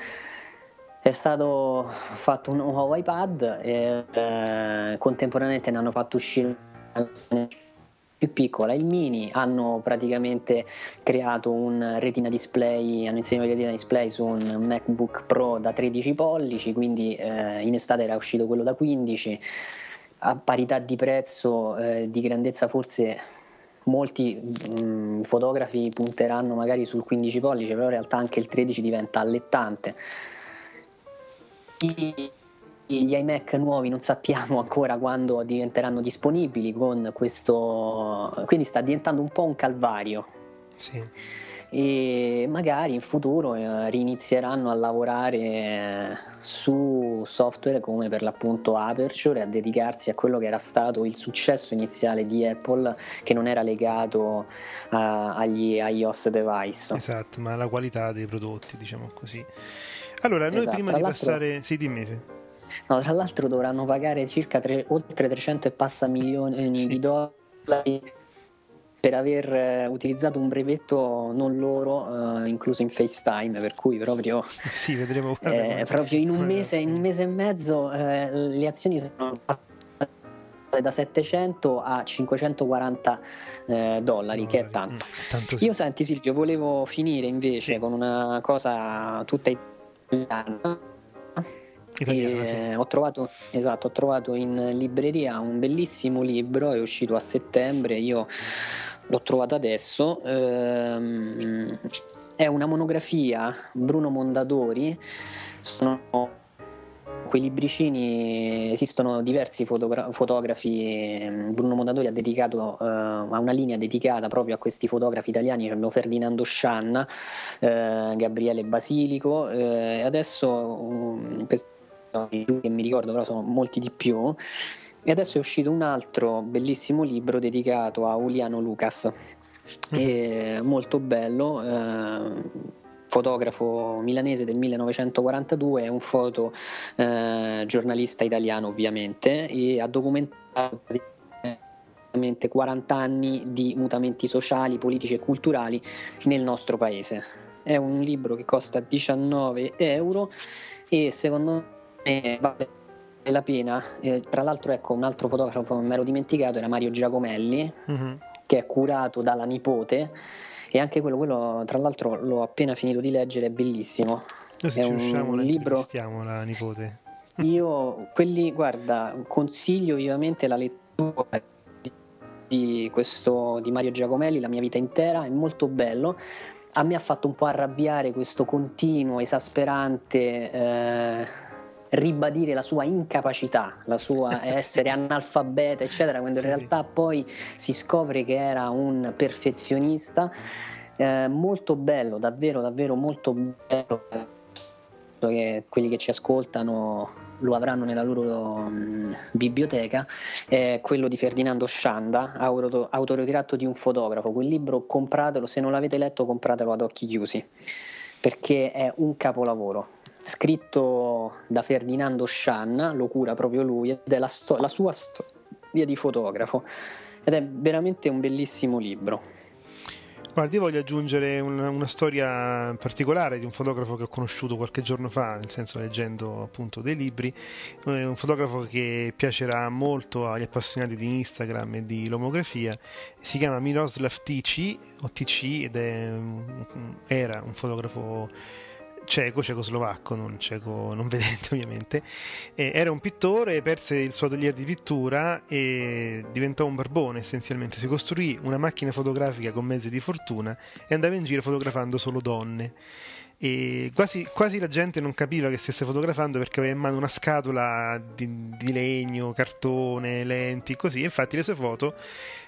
È stato fatto un nuovo iPad e eh, contemporaneamente ne hanno fatto uscire più piccola. Il mini hanno praticamente creato un retina display, hanno inserito il retina display su un MacBook Pro da 13 pollici, quindi eh, in estate era uscito quello da 15. A parità di prezzo, eh, di grandezza forse molti mh, mm, fotografi punteranno magari sul 15 pollici, però in realtà anche il 13 diventa allettante. Gli iMac nuovi non sappiamo ancora quando diventeranno disponibili con questo quindi sta diventando un po' un calvario. Sì. e magari in futuro eh, rinizieranno a lavorare eh, su software come per l'appunto Aperture e a dedicarsi a quello che era stato il successo iniziale di Apple che non era legato a, agli iOS device. Esatto ma alla qualità dei prodotti diciamo così. Allora noi esatto, prima di passare sì dimmi No, tra l'altro dovranno pagare circa tre, oltre 300 e passa milioni sì. di dollari per aver eh, utilizzato un brevetto non loro, eh, incluso in FaceTime, per cui proprio, sì, vedremo, eh, proprio in, un mese, in un mese e mezzo eh, le azioni sono passate da 700 a 540 eh, dollari, che è tanto. Mm, tanto sì. Io senti Silvio, volevo finire invece Sì. con una cosa tutta italiana. Italiana, E sì. ho, trovato, esatto, ho trovato in libreria un bellissimo libro, è uscito a settembre, io l'ho trovato adesso. ehm, è una monografia Bruno Mondadori. Sono quei libricini, esistono diversi fotogra- fotografi. ehm, Bruno Mondadori ha dedicato eh, a una linea dedicata proprio a questi fotografi italiani. Abbiamo Ferdinando Scianna, eh, Gabriele Basilico. eh, e adesso um, questo i due che mi ricordo, però sono molti di più. E adesso è uscito un altro bellissimo libro dedicato a Uliano Lucas, e molto bello. eh, fotografo milanese del 1942, è un foto eh, giornalista italiano ovviamente e ha documentato praticamente 40 anni di mutamenti sociali, politici e culturali nel nostro paese. È un libro che costa 19 euro e secondo me vale la pena. Eh, tra l'altro, ecco, un altro fotografo che mi ero dimenticato era Mario Giacomelli, Mhm. che è curato dalla nipote. E anche quello, quello, tra l'altro, l'ho appena finito di leggere, è bellissimo. Noi se È ci un riusciamo la libro- la nipote. Io, quelli, guarda, consiglio vivamente la lettura di, di questo di Mario Giacomelli, La mia vita intera, è molto bello. A me ha fatto un po' arrabbiare questo continuo, esasperante eh, ribadire la sua incapacità, la sua essere analfabeta, eccetera, quando in Sì, sì. realtà poi si scopre che era un perfezionista. Eh, molto bello, davvero, davvero molto bello che quelli che ci ascoltano lo avranno nella loro mh, biblioteca, è quello di Ferdinando Scianda, auto- autoritratto di un fotografo. Quel libro compratelo, se non l'avete letto compratelo ad occhi chiusi, perché è un capolavoro. Scritto da Ferdinando Scianna, lo cura proprio lui, ed è la, sto- la sua storia di fotografo. Ed è veramente un bellissimo libro. Guardi, io voglio aggiungere una, una storia particolare di un fotografo che ho conosciuto qualche giorno fa, nel senso leggendo appunto dei libri, Eh, un fotografo che piacerà molto agli appassionati di Instagram e di lomografia, si chiama Miroslav Tici, o TC, ed è, era un fotografo ceco, cecoslovacco, non ceco non vedente ovviamente, Eh, era un pittore, perse il suo atelier di pittura e diventò un barbone essenzialmente, si costruì una macchina fotografica con mezzi di fortuna e andava in giro fotografando solo donne. E quasi, quasi la gente non capiva che stesse fotografando perché aveva in mano una scatola di, di legno, cartone, lenti, così. Infatti le sue foto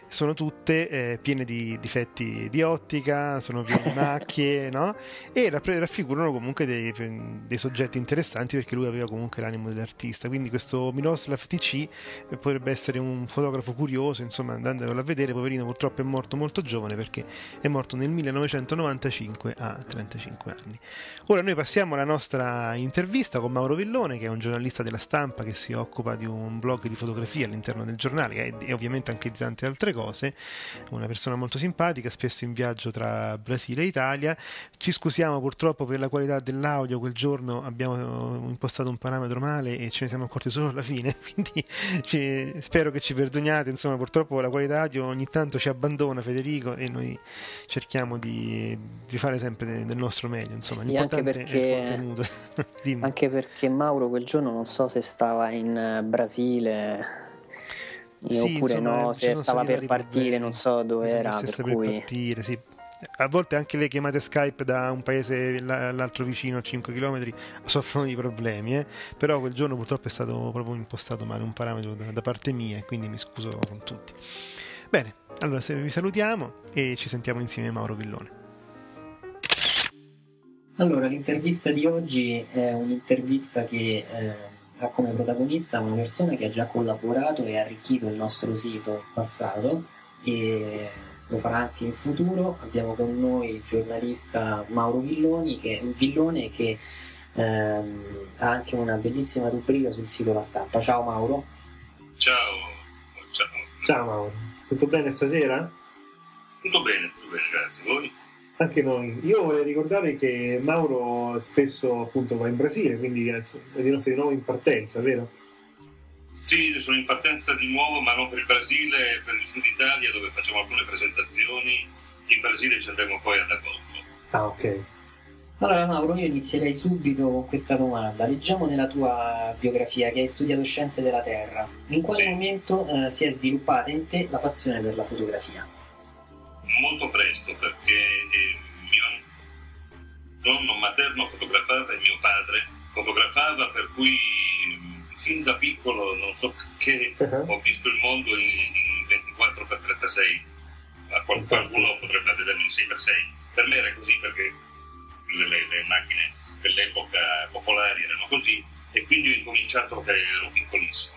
sono tutte eh, piene di difetti di ottica, sono piene di macchie, no? E raffigurano comunque dei, dei soggetti interessanti perché lui aveva comunque l'animo dell'artista. Quindi questo Miroslav TC eh, potrebbe essere un fotografo curioso, insomma, andandolo a vedere. Poverino, purtroppo è morto molto giovane perché è morto nel 1995 a 35 anni. Ora noi passiamo alla nostra intervista con Mauro Villone, che è un giornalista della stampa che si occupa di un blog di fotografia all'interno del giornale e, e ovviamente anche di tante altre cose. Una persona molto simpatica, spesso in viaggio tra Brasile e Italia. Ci scusiamo purtroppo per la qualità dell'audio, quel giorno abbiamo impostato un parametro male e ce ne siamo accorti solo alla fine, quindi ci- spero che ci perdoniate, insomma purtroppo la qualità audio ogni tanto ci abbandona Federico e noi cerchiamo di, di fare sempre del nostro meglio, insomma Sì, anche perché-. Anche perché Mauro quel giorno non so se stava in eh, Brasile eh, Sì, oppure insomma, no, ci se stava per partire, problemi. non so dove era, sembra stesse per cui partire, sì. A volte anche le chiamate Skype da un paese la- all'altro vicino a 5 km soffrono di problemi, eh. però quel giorno purtroppo è stato proprio impostato male un parametro da, da parte mia e quindi mi scuso con tutti. Bene, allora se vi salutiamo e ci sentiamo insieme Mauro Villone. Allora, l'intervista di oggi è un'intervista che eh, ha come protagonista una persona che ha già collaborato e arricchito il nostro sito in passato e lo farà anche in futuro. Abbiamo con noi il giornalista Mauro Villoni che, Villone che ehm, ha anche una bellissima rubrica sul sito La Stampa. Ciao Mauro. Ciao, ciao. Ciao Mauro, tutto bene stasera? Tutto bene, tutto bene, grazie. Voi? Anche noi. Io vorrei ricordare che Mauro spesso appunto va in Brasile, quindi è di nuovo in partenza, vero? Sì, sono in partenza di nuovo, ma non per il Brasile, per il sud Italia, dove facciamo alcune presentazioni. In Brasile ci andremo poi ad agosto. Ah, ok. Allora Mauro, io inizierei subito con questa domanda. Leggiamo nella tua biografia che hai studiato scienze della Terra. In quale Sì. momento eh, si è sviluppata in te la passione per la fotografia? Molto presto, perché eh, mio nonno materno fotografava e mio padre fotografava, per cui fin da piccolo non so perché Uh-huh. ho visto il mondo in, in 24x36. A qual- qualcuno potrebbe vederlo in 6x6. Per me era così perché le, le- le macchine dell'epoca popolari erano così e quindi ho incominciato che ero piccolissimo.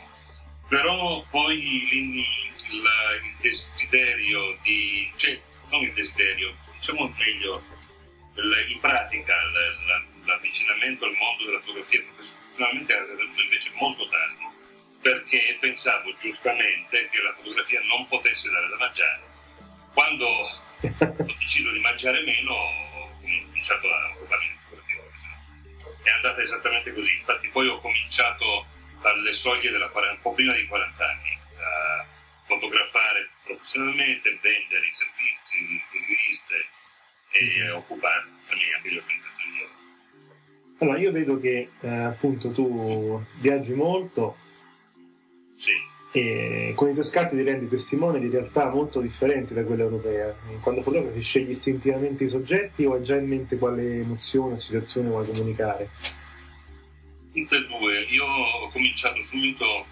Però poi la- il desiderio di... cioè non il desiderio, diciamo meglio, il- in pratica l- la- l'avvicinamento al mondo della fotografia professionalmente è venuto invece molto tardi perché pensavo giustamente che la fotografia non potesse dare da mangiare. Quando ho deciso di mangiare meno, ho cominciato a occuparmi di fotografia. È andata esattamente così. Infatti, poi ho cominciato alle soglie della quar- un po' prima di 40 anni a fotografare professionalmente, vendere i servizi sulle riviste e a occuparmi anche di organizzazioni di lavoro. Allora, io vedo che eh, appunto tu viaggi molto Sì. e con i tuoi scatti ti rendi testimone di realtà molto differenti da quella europea. Quando fotografi scegli istintivamente i soggetti o hai già in mente quale emozione o situazione vuoi comunicare? Tutte e due. Io ho cominciato subito,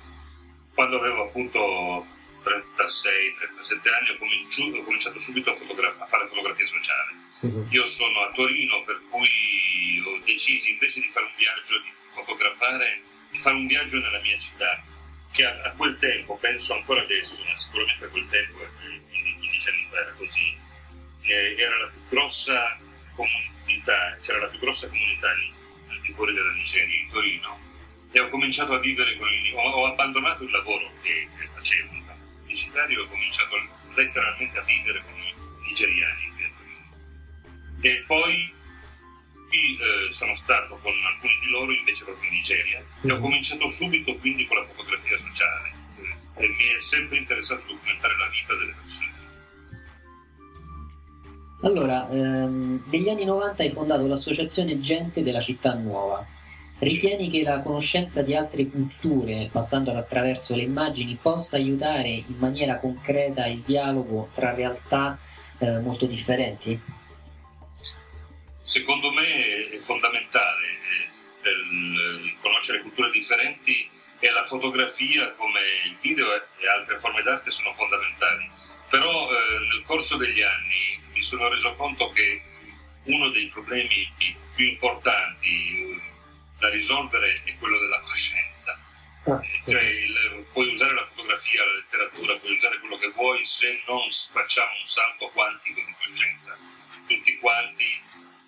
quando avevo appunto 36-37 anni, ho, cominci- ho cominciato subito a, fotogra- a fare fotografia sociale. Mhm. Io sono a Torino, per cui ho deciso invece di fare un viaggio, di fotografare, di fare un viaggio nella mia città, che a, a quel tempo, penso ancora adesso, ma sicuramente a quel tempo, eh, 15 anni fa era così, eh, era la più grossa comunità, c'era la più grossa comunità lì, al di fuori della Nigeria, in Torino, e ho cominciato a vivere con il ho, ho abbandonato il lavoro che, che facevo pubblicitario ho cominciato letteralmente a vivere con i nigeriani. E poi qui eh, sono stato con alcuni di loro invece proprio in Nigeria e ho cominciato subito quindi con la fotografia sociale eh, e mi è sempre interessato documentare la vita delle persone. Allora, ehm, negli anni 90 hai fondato l'associazione Gente della Città Nuova. Ritieni che la conoscenza di altre culture, passando attraverso le immagini, possa aiutare in maniera concreta il dialogo tra realtà eh, molto differenti? Secondo me è fondamentale eh, conoscere culture differenti e la fotografia come il video e altre forme d'arte sono fondamentali. Però eh, nel corso degli anni mi sono reso conto che uno dei problemi più importanti da risolvere è quello della coscienza. Ah, Eh, Cioè, il- puoi usare la fotografia, la letteratura, puoi usare quello che vuoi se non facciamo un salto quantico di coscienza. Tutti quanti,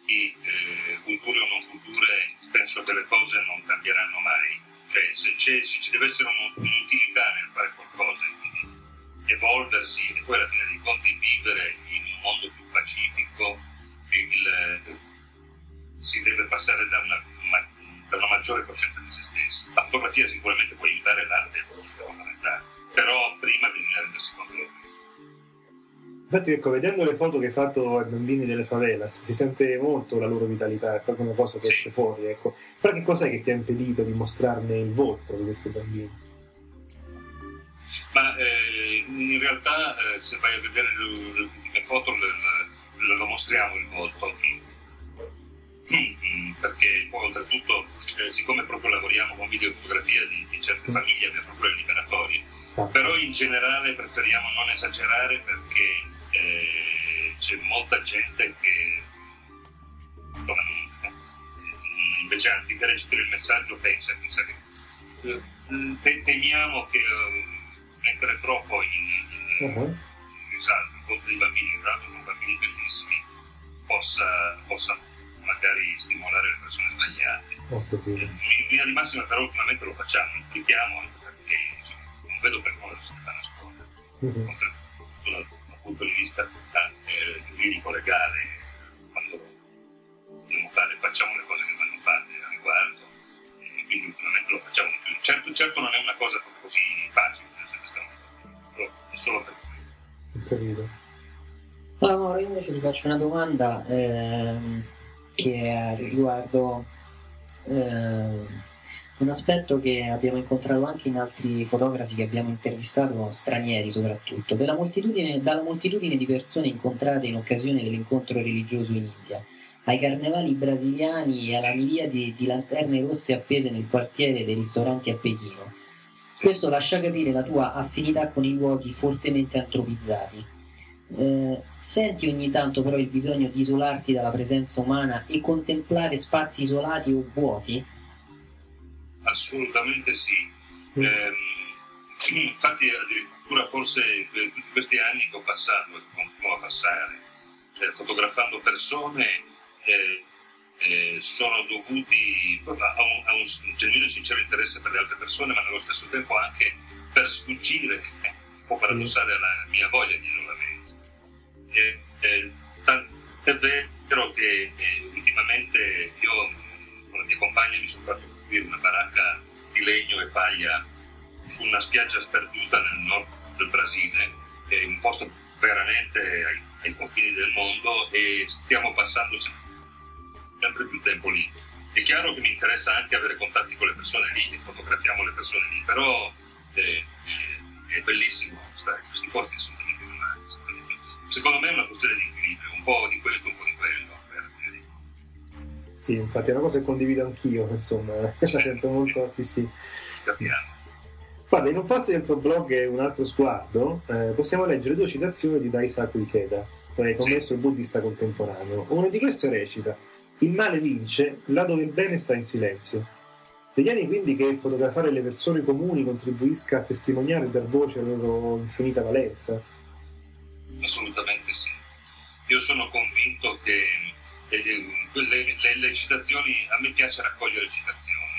di eh, culture o non culture, penso che le cose non cambieranno mai. Cioè, se, se ci deve essere un- un'utilità nel fare qualcosa, quindi evolversi e poi alla fine dei conti vivere in un mondo più pacifico, il- si deve passare da una, da una maggiore coscienza di se stessi. La fotografia sicuramente può aiutare l'arte, è forse fondamentale, però prima bisogna rendersi conto di questo. Infatti, ecco, vedendo le foto che hai fatto ai bambini delle favelas, si sente molto la loro vitalità, è proprio una cosa che Sì. esce fuori, ecco. Però che cos'è che ti ha impedito di mostrarne il volto di questi bambini? Ma eh, in realtà eh, se vai a vedere le, ultime foto le- le- lo mostriamo il volto. Perché poi oltretutto, eh, siccome proprio lavoriamo con videofotografia di, di certe famiglie, abbiamo proprio le liberatorie, però in generale preferiamo non esagerare perché eh, c'è molta gente che insomma, non- invece anziché recepire il messaggio pensa, pensa che eh, te- temiamo che eh, mettere troppo in, in, uh-huh. in conto dei bambini, tra l'altro sono bambini bellissimi, possa, possa magari stimolare le persone sbagliate. Capito. In linea di massima però ultimamente lo facciamo, implichiamo anche perché insomma, non vedo per cosa si fa nascondere. Mhm. Oltretutto dal, dal punto di vista ah, giuridico legale quando dobbiamo fare, facciamo le cose che vanno fatte a riguardo e quindi ultimamente lo facciamo di più. Certo, certo non è una cosa così facile, solo, solo per Ho capito. Allora, io invece ti faccio una domanda ehm, che riguardo ehm, un aspetto che abbiamo incontrato anche in altri fotografi che abbiamo intervistato, stranieri soprattutto, moltitudine, dalla moltitudine di persone incontrate in occasione dell'incontro religioso in India, ai carnevali brasiliani e alla miriade di lanterne rosse appese nel quartiere dei ristoranti a Pechino. Questo lascia capire la tua affinità con i luoghi fortemente antropizzati. Eh, senti ogni tanto però il bisogno di isolarti dalla presenza umana e contemplare spazi isolati o vuoti? Assolutamente sì. Eh, infatti addirittura forse tutti questi anni che ho passato e che continuo a passare eh, fotografando persone eh, eh sono dovuti a un, a un genuino e sincero interesse per le altre persone ma nello stesso tempo anche per sfuggire un po' paradossale alla mia voglia di isolamento. E, eh, è vero che eh, ultimamente io con la mia compagna mi sono fatto costruire una baracca di legno e paglia su una spiaggia sperduta nel nord del Brasile, è un posto veramente ai, ai confini del mondo e stiamo passando sempre più tempo lì. È chiaro che mi interessa anche avere contatti con le persone lì fotografiamo le persone lì, però eh, eh, è bellissimo stare in questi posti isolati. Secondo me è una questione di equilibrio, un po' di questo, un po' di quello. Sì, infatti è una cosa che condivido anch'io, insomma, la sento molto, sì sì. Capiamo. Guarda, in un passo del tuo blog e un altro sguardo, eh, possiamo leggere due citazioni di Daisaku Ikeda, commesso il buddista contemporaneo. Una di queste recita: Il male vince là dove il bene sta in silenzio. Vediamo quindi che fotografare le persone comuni contribuisca a testimoniare e dar voce alla loro infinita valenza? Assolutamente sì. Io sono convinto che le, le, le, citazioni, a me piace raccogliere citazioni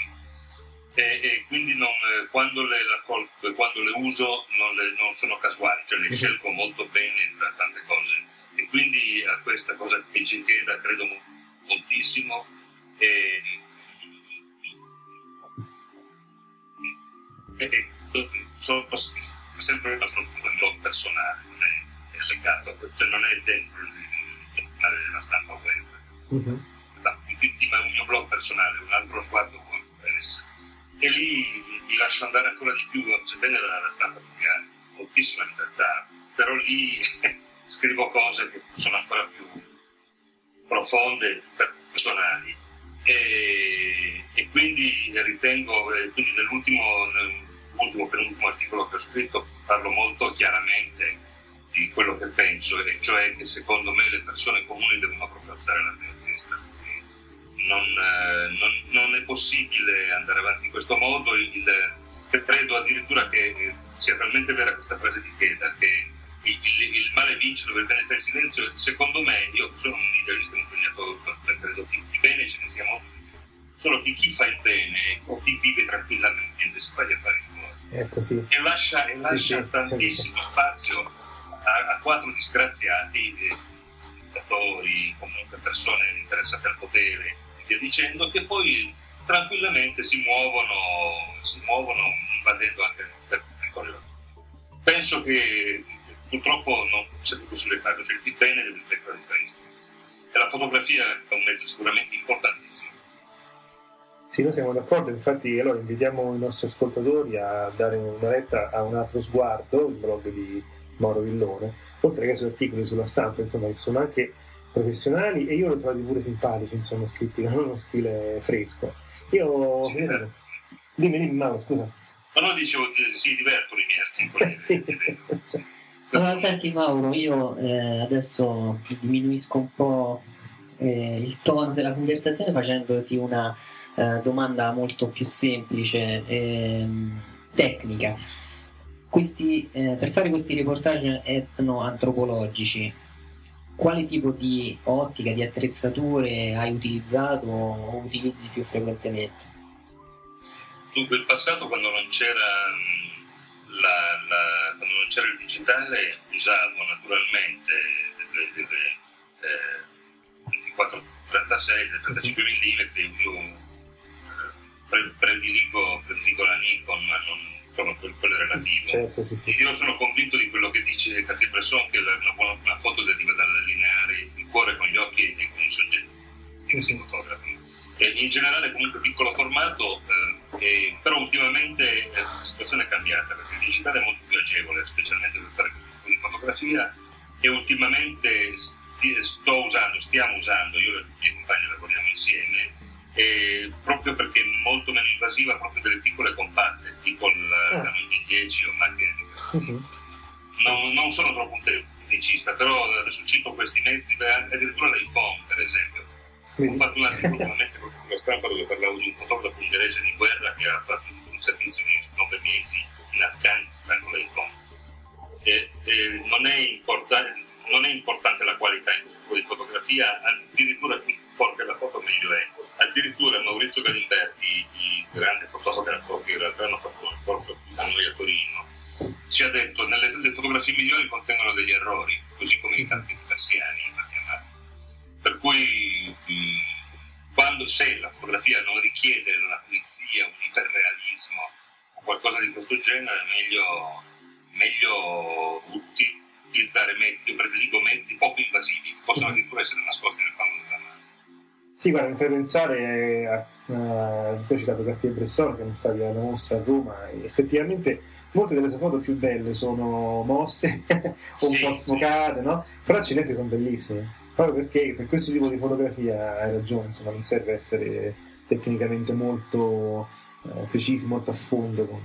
e, e quindi non, quando le raccolgo e quando le uso non, le, non, sono casuali, cioè le mhm. scelgo molto bene tra tante cose e quindi a questa cosa che dice Cheda credo moltissimo e, e, e sono sempre un altro personale, legato, cioè non è dentro il giornale della stampa web. Uh-huh. un mio blog personale, un altro sguardo WordPress. E lì mi lascio andare ancora di più, sebbene la, la stampa ha moltissima libertà, però lì scrivo cose che sono ancora più profonde, personali. E, e quindi ritengo, eh, quindi nell'ultimo, nell'ultimo, penultimo articolo che ho scritto parlo molto chiaramente di quello che penso, e cioè che secondo me le persone comuni devono proprio alzare la testa non, eh, non, non, è possibile andare avanti in questo modo. Il, credo addirittura che sia talmente vera questa frase di Cheda che il, il, il, male vince dove il bene sta in silenzio. Secondo me, io sono un idealista, un sognatore, credo che di bene ce ne siamo solo che chi fa il bene o chi vive tranquillamente si fa gli affari suoi e lascia, e lascia sì, sì, tantissimo sì. spazio a, a, quattro disgraziati eh, dittatori, comunque persone interessate al potere e via dicendo, che poi tranquillamente si muovono, si muovono invadendo anche il territorio. Penso che purtroppo non sia più possibile farlo, cioè il bene deve diventare stare in silenzio. E la fotografia è un mezzo sicuramente importantissimo. Sì, noi siamo d'accordo, infatti allora invitiamo i nostri ascoltatori a dare una letta a un altro sguardo, il blog di Mauro Villone, oltre che su articoli sulla stampa, insomma, che sono anche professionali e io li ho trovati pure simpatici, insomma, scritti con uno stile fresco. Io... Sì, dimmi, dimmi, Mauro, scusa. Ma no, dicevo, eh, si divertono i miei articoli. sì. Allora, senti Mauro, io eh, adesso diminuisco un po' eh, il tono della conversazione facendoti una eh, domanda molto più semplice, ehm, tecnica questi, eh, per fare questi reportage etnoantropologici, quale tipo di ottica, di attrezzature hai utilizzato o utilizzi più frequentemente? Dunque, il passato quando non c'era, mm, la, la, quando non c'era il digitale usavo naturalmente delle, delle eh, 24-36 del 35 mm, io eh, pre- prediligo, prediligo la Nikon, ma non, insomma, quello, quello è relativo. Certo, sì, sì. Io sono convinto di quello che dice Cartier-Bresson, che la- una, buona, una foto deriva dall'allineare il cuore con gli occhi e con i soggetti che si fotografano. In generale comunque piccolo formato, eh, e- però ultimamente eh, la situazione è cambiata perché il digitale è molto più agevole, specialmente per fare questo tipo di fotografia e ultimamente sti- sto usando, stiamo usando, io e i miei compagni lavoriamo insieme, e proprio perché è molto meno invasiva proprio delle piccole compatte, tipo il Canon G10 o macchine di questo tipo. Non, non sono troppo un tecnicista, però adesso cito questi mezzi, addirittura l'iPhone per esempio. Ho fatto un articolo ultimamente proprio sulla stampa dove parlavo di un fotografo ungherese di guerra che ha fatto un servizio di nove mesi in Afghanistan con l'iPhone. E, e non, è importante, non è importante la qualità in questo tipo di fotografia, addirittura più sporca la foto meglio è. Addirittura Maurizio Galimberti, il grande fotografo che in realtà hanno fatto uno scorcio a noi a Torino, ci ha detto che le fotografie migliori contengono degli errori, così come i tanti persiani, infatti. Per cui quando se la fotografia non richiede una pulizia, un iperrealismo o qualcosa di questo genere, meglio, meglio utilizzare mezzi, io prediligo mezzi poco invasivi, possono addirittura essere nascosti nel mano. Sì, guarda, mi fai pensare a, a tu hai citato Cartier-Bresson, siamo stati alla mostra a Roma e effettivamente molte delle sue foto più belle sono mosse o un po' sì. smocate, no? Però accidenti sono bellissime. Proprio perché per questo tipo di fotografia hai ragione, insomma, non serve essere tecnicamente molto eh, precisi, molto a fondo con,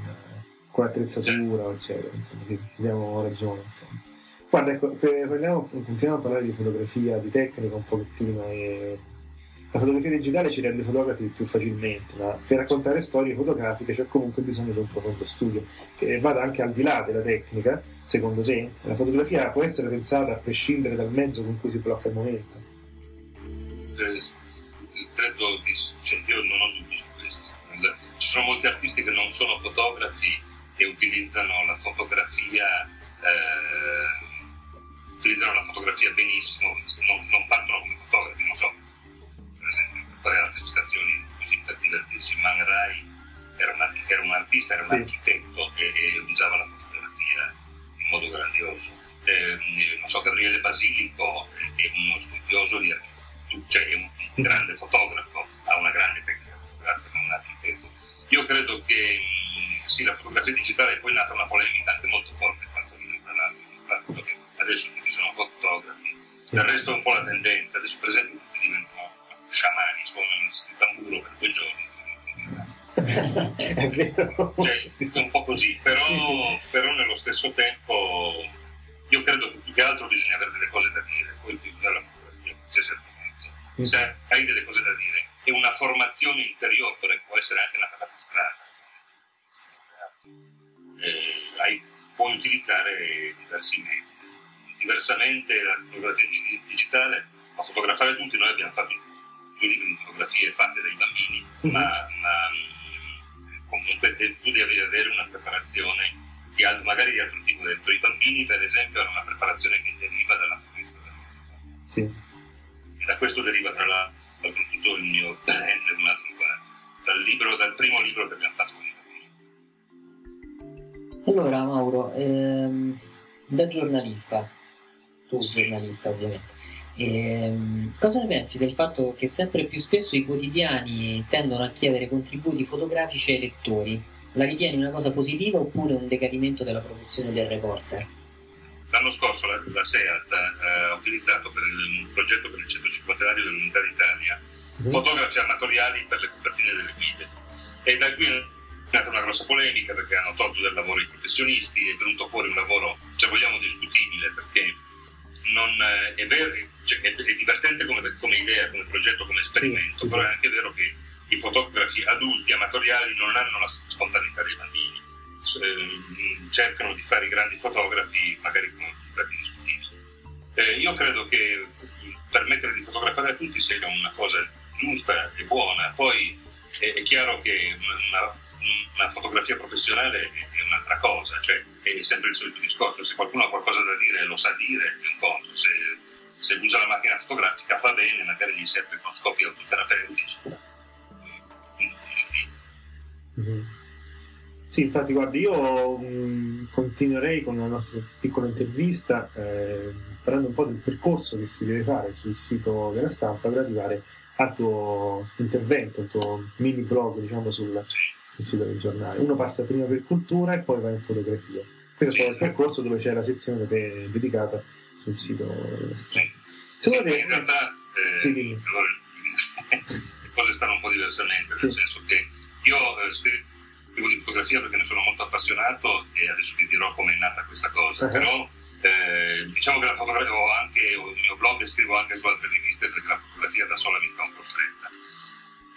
con l'attrezzatura, eccetera. Insomma, sì, abbiamo ragione, insomma. Guarda, ecco, per- parliamo- continuiamo a parlare di fotografia, di tecnica un pochettino e la fotografia digitale ci rende fotografi più facilmente, ma per raccontare storie fotografiche c'è comunque bisogno di un profondo studio, che vada anche al di là della tecnica, secondo te? La fotografia può essere pensata a prescindere dal mezzo con cui si blocca il momento. Eh, credo di, cioè, io non ho dubbi su questo. Ci sono molti artisti che non sono fotografi e utilizzano la fotografia eh, utilizzano la fotografia benissimo, non, non partono come fotografi, non so, fare altre citazioni così per divertirci, Man Ray era un, era un artista, era un Sì. architetto e, e usava la fotografia in modo grandioso. Eh, non so, Gabriele Basilico è uno studioso di architettura, cioè è un, un grande fotografo, ha una grande tecnica fotografica, un architetto. Io credo che mh, sì, la fotografia digitale è poi nata una polemica anche molto forte tra l'altro, sul fatto che adesso tutti sono fotografi. Del resto è un po' la tendenza, adesso per esempio tutti diventano sciamani, suonano il tamburo per due giorni. È vero? Cioè, è un po' così, però, però nello stesso tempo io credo che più che altro bisogna avere delle cose da dire, poi usare la fotografia, qualsiasi argomento. Se hai delle cose da dire e una formazione interiore può essere anche una per strada. Eh, hai- puoi utilizzare diversi mezzi. Diversamente la fotografia dig- digitale fa fotografare tutti, noi abbiamo fatto fotografie fatte dai bambini, ma, ma, mh, comunque tu devi avere una preparazione di al- magari di altro tipo. Detto. I bambini, per esempio, hanno una preparazione che deriva dalla purezza del mondo. Sì. E da questo deriva tra l'altro tutto il mio prendere un altro. Dal, libro, dal primo libro che abbiamo fatto con i bambini. Allora, Mauro, ehm, da giornalista, tu giornalista ovviamente, ehm, cosa ne pensi del fatto che sempre più spesso i quotidiani tendono a chiedere contributi fotografici ai lettori? La ritieni una cosa positiva oppure un decadimento della professione del reporter? L'anno scorso la, la SEAT eh, ha utilizzato per il, un progetto per il 150 dell'Unità d'Italia fotografi amatoriali per le copertine delle guide. E da qui è nata una grossa polemica perché hanno tolto del lavoro i professionisti, è venuto fuori un lavoro, se vogliamo, discutibile perché non, eh, è, vero, cioè, è, è divertente come, come idea, come progetto, come esperimento, Sì, però sì. è anche vero che i fotografi adulti amatoriali non hanno la spontaneità dei bambini, eh, cercano di fare i grandi fotografi magari con risultati discutibili. Eh, io credo che permettere di fotografare a tutti sia una cosa giusta e buona, poi è, è chiaro che una, una fotografia professionale è, un'altra cosa, cioè è sempre il solito discorso, se qualcuno ha qualcosa da dire lo sa dire è un conto, se se usa la macchina fotografica fa bene, magari gli serve con scopi autoterapeutici. Quindi finisce lì. Mhm. Sì, infatti, guardi, io mh, continuerei con la nostra piccola intervista eh, parlando un po' del percorso che si deve fare sul sito della stampa per arrivare al tuo intervento, al tuo mini blog, diciamo, sul, sul sito del giornale. Uno passa prima per cultura e poi va in fotografia. Questo è il percorso dove c'è la sezione de- dedicata sul sito della stampa. Secondo te, in realtà eh, Sì, allora, le cose stanno un po' diversamente, nel senso che io eh, scrivo di fotografia perché ne sono molto appassionato e adesso vi dirò come è nata questa cosa, Uh-huh. però eh, diciamo che la fotografia ho anche il mio blog e scrivo anche su altre riviste perché la fotografia da sola mi sta un po' stretta.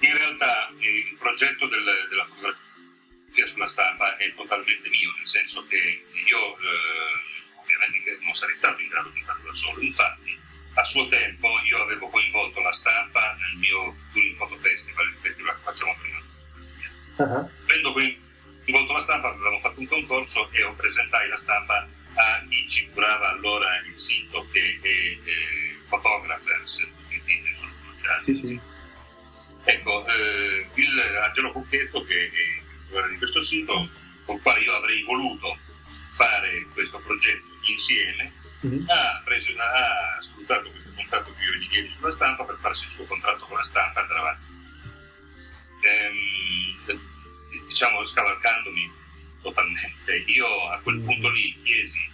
In realtà eh, il progetto del- della fotografia sulla stampa è totalmente mio, nel senso che io eh, ovviamente non sarei stato in grado di farlo da solo, infatti a suo tempo io avevo coinvolto la stampa nel mio Touring Photo Festival, il festival che facciamo prima. Avendo coinvolto la stampa avevamo fatto un concorso e ho presentai la stampa a chi ci curava allora il sito che è eh, photographers.it, nessuno conosce Sì, sì. Ecco, eh, il Angelo Cucchetto, che è il di questo sito, con il quale io avrei voluto fare questo progetto insieme, Mhm. ha, preso una- ha sfruttato questo contatto che io gli diedi sulla stampa per farsi il suo contratto con la stampa e andare avanti. Ehm, diciamo, scavalcandomi totalmente, io a quel punto lì chiesi,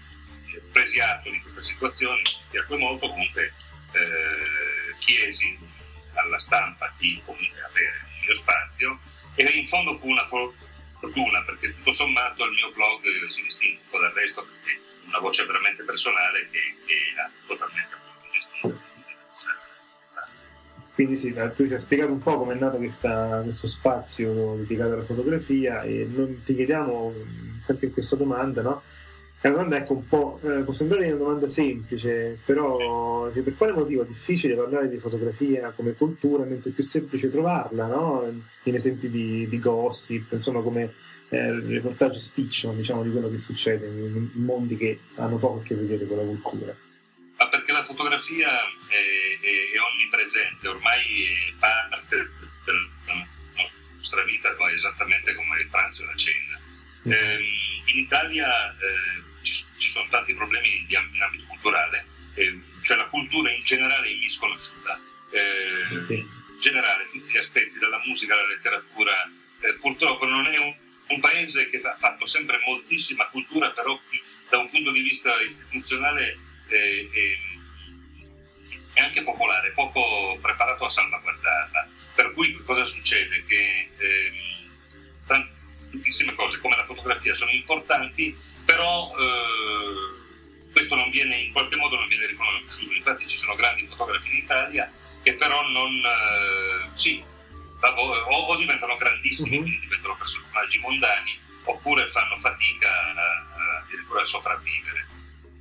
eh, presi atto di questa situazione, mi piacque molto, comunque eh, chiesi alla stampa di avere il mio spazio e in fondo fu una fortuna perché tutto sommato il mio blog si distingue un po' dal resto perché una voce veramente personale che, che ha totalmente gestito. Quindi sì, tu ci hai spiegato un po' come è nato questa- questo spazio dedicato alla fotografia e non ti chiediamo sempre in questa domanda, no? È una domanda ecco un po', eh, può sembrare una domanda semplice, però cioè, per quale motivo è difficile parlare di fotografia come cultura, mentre è più semplice trovarla, no? In esempi di, di gossip, insomma come eh, reportage spicciano, diciamo, di quello che succede in, mondi che hanno poco a che vedere con la cultura. Ma perché la fotografia è, è- è onnipresente, ormai è parte della nostra vita, esattamente come il pranzo e la cena. Ehm, in Italia eh, ci, sono tanti problemi di in ambito culturale, eh, cioè la cultura in generale è misconosciuta. Eh, in generale, tutti gli aspetti, dalla musica alla letteratura, eh, purtroppo non è un, un paese che ha fatto sempre moltissima cultura, però da un punto di vista istituzionale eh, è, è anche popolare, poco preparato a salvaguardarla. Per cui cosa succede? Che ehm, tantissime cose come la fotografia sono importanti, però eh, questo non viene, in qualche modo non viene riconosciuto. Infatti ci sono grandi fotografi in Italia che però non... eh, sì, o, o diventano grandissimi, quindi diventano personaggi mondani, oppure fanno fatica addirittura a sopravvivere.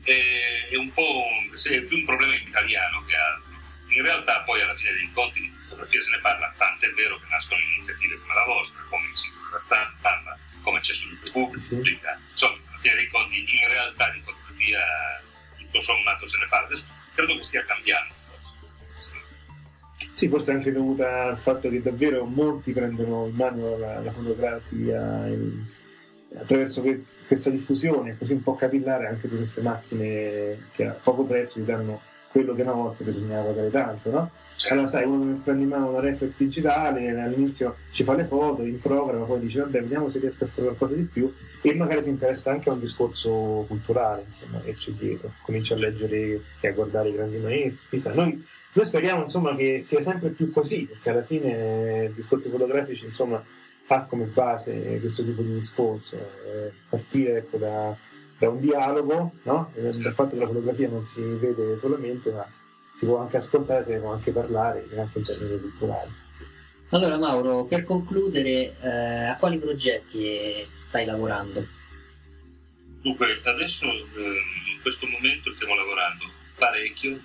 E- È, un po' un- sì, è più un problema italiano che altro. In realtà poi alla fine dei conti di fotografia se ne parla, tant'è vero che nascono iniziative come la vostra, come il sito della stampa, come c'è su Repubblica. Insomma, in realtà di fotografia tutto sommato se ne parla. Credo che stia cambiando. Sì, forse anche dovuta al fatto che davvero molti prendono in mano la, la fotografia il- attraverso que- questa diffusione così un po' capillare anche di queste macchine che a poco prezzo gli danno quello che una volta bisognava pagare tanto, no? Allora sai, uno prende in mano una reflex digitale, all'inizio ci fa le foto, in programma, poi dice vabbè vediamo se riesco a fare qualcosa di più e magari si interessa anche a un discorso culturale, insomma, che c'è dietro. Comincia a leggere e a guardare i grandi maestri. Noi noi speriamo insomma che sia sempre più così, perché alla fine discorsi fotografici insomma ha come base questo tipo di discorso, eh, partire ecco, da, da un dialogo, no? Eh, dal fatto che la fotografia non si vede solamente, ma si può anche ascoltare, si può anche parlare, anche in termini culturali. Allora Mauro, per concludere, eh, a quali progetti stai lavorando? Dunque, adesso ehm, in questo momento stiamo lavorando parecchio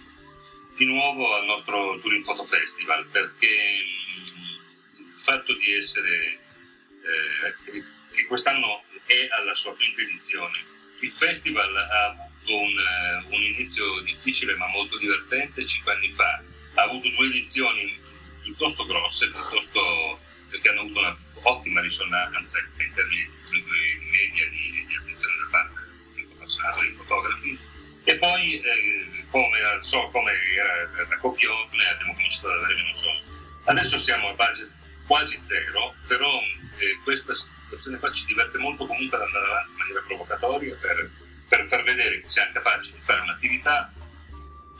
di nuovo al nostro Touring Photo Festival perché mh, il fatto di essere eh, che quest'anno è alla sua quinta edizione, il festival ha avuto un, eh, un inizio difficile ma molto divertente cinque anni fa. Ha avuto due edizioni piuttosto grosse, piuttosto che hanno avuto un'ottima risonanza in termini di media di, di attenzione da parte del pubblico appassionato dei fotografi. E poi, eh, come, so, come era da copione, abbiamo cominciato ad avere meno soldi. Adesso siamo a budget quasi zero, però eh, questa situazione qua ci diverte molto comunque ad andare avanti in maniera provocatoria per, per far vedere che siamo capaci di fare un'attività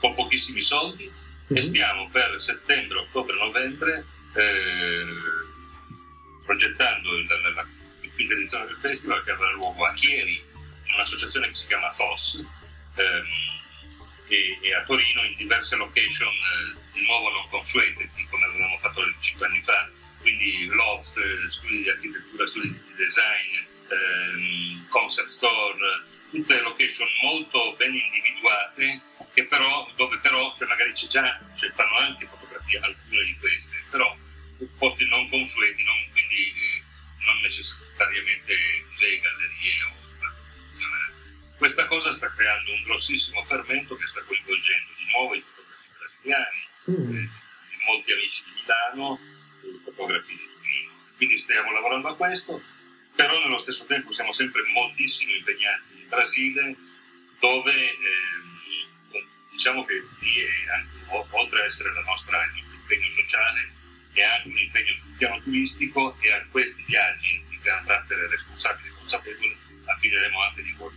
con pochissimi soldi mm-hmm. e stiamo per settembre, ottobre, novembre eh, progettando la, la, la, quinta edizione del festival che avrà luogo a Chieri in un'associazione che si chiama FOS ehm, e, e, a Torino in diverse location eh, di nuovo non consuete come avevamo fatto 5 anni fa quindi loft, eh, studi di architettura, studi di design, ehm, concept store, tutte location molto ben individuate che però, dove però cioè magari c'è già, cioè fanno anche fotografie alcune di queste, però posti non consueti, non, quindi eh, non necessariamente musei, gallerie o istituzionali. Questa cosa sta creando un grossissimo fermento che sta coinvolgendo di nuovo i fotografi brasiliani, mm. eh, molti amici di Milano, fotografi di Torino. Quindi stiamo lavorando a questo, però nello stesso tempo siamo sempre moltissimo impegnati in Brasile, dove eh, diciamo che anche, oltre ad essere nostra, il nostro impegno sociale, è anche un impegno sul piano turistico e a questi viaggi di carattere responsabile e consapevole affideremo anche di voi.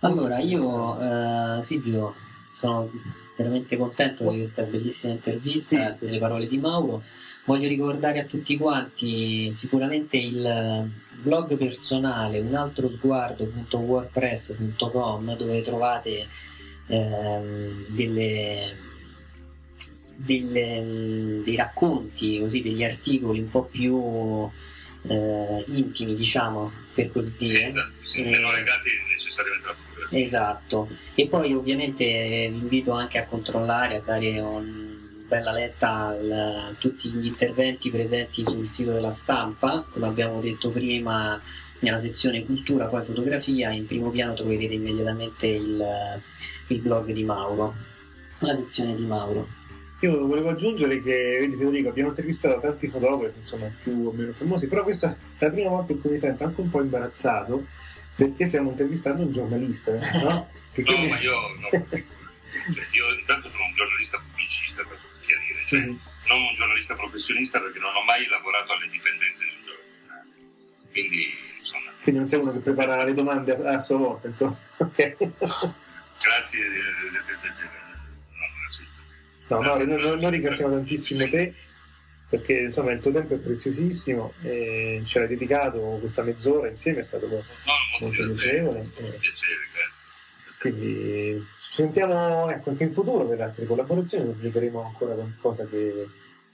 Allora, io, eh, Silvio, sono veramente contento di questa bellissima intervista, sì. delle parole di Mauro. Voglio ricordare a tutti quanti sicuramente il blog personale unaltrosguardo.wordpress.com dove trovate ehm, delle, delle, dei racconti, così, degli articoli un po' più eh, intimi, diciamo, per così dire. Sì, sì, eh, legati necessariamente alla fotografia. Esatto. E poi ovviamente vi invito anche a controllare, a dare una bella letta a tutti gli interventi presenti sul sito della stampa, come abbiamo detto prima nella sezione cultura, poi fotografia, in primo piano troverete immediatamente il, il blog di Mauro, la sezione di Mauro. Io volevo aggiungere che, vedi Federico, abbiamo intervistato tanti fotografi, insomma, più o meno famosi, però questa è la prima volta in cui mi sento anche un po' imbarazzato perché stiamo intervistando un giornalista, no? Che no, ma io, no, cioè, io intanto sono un giornalista pubblicista, per cioè non un giornalista professionista perché non ho mai lavorato alle dipendenze di un giornale. Quindi, insomma... Quindi non sei uno che prepara le domande a, a sua volta, insomma. Ok. Grazie. No, no, noi, noi ringraziamo tantissimo te perché insomma il tuo tempo è preziosissimo e ci hai dedicato questa mezz'ora insieme, è stato no, molto, molto piacevole. Piacere, grazie. Quindi ci sentiamo ecco, anche in futuro per altre collaborazioni, pubblicheremo ancora qualcosa che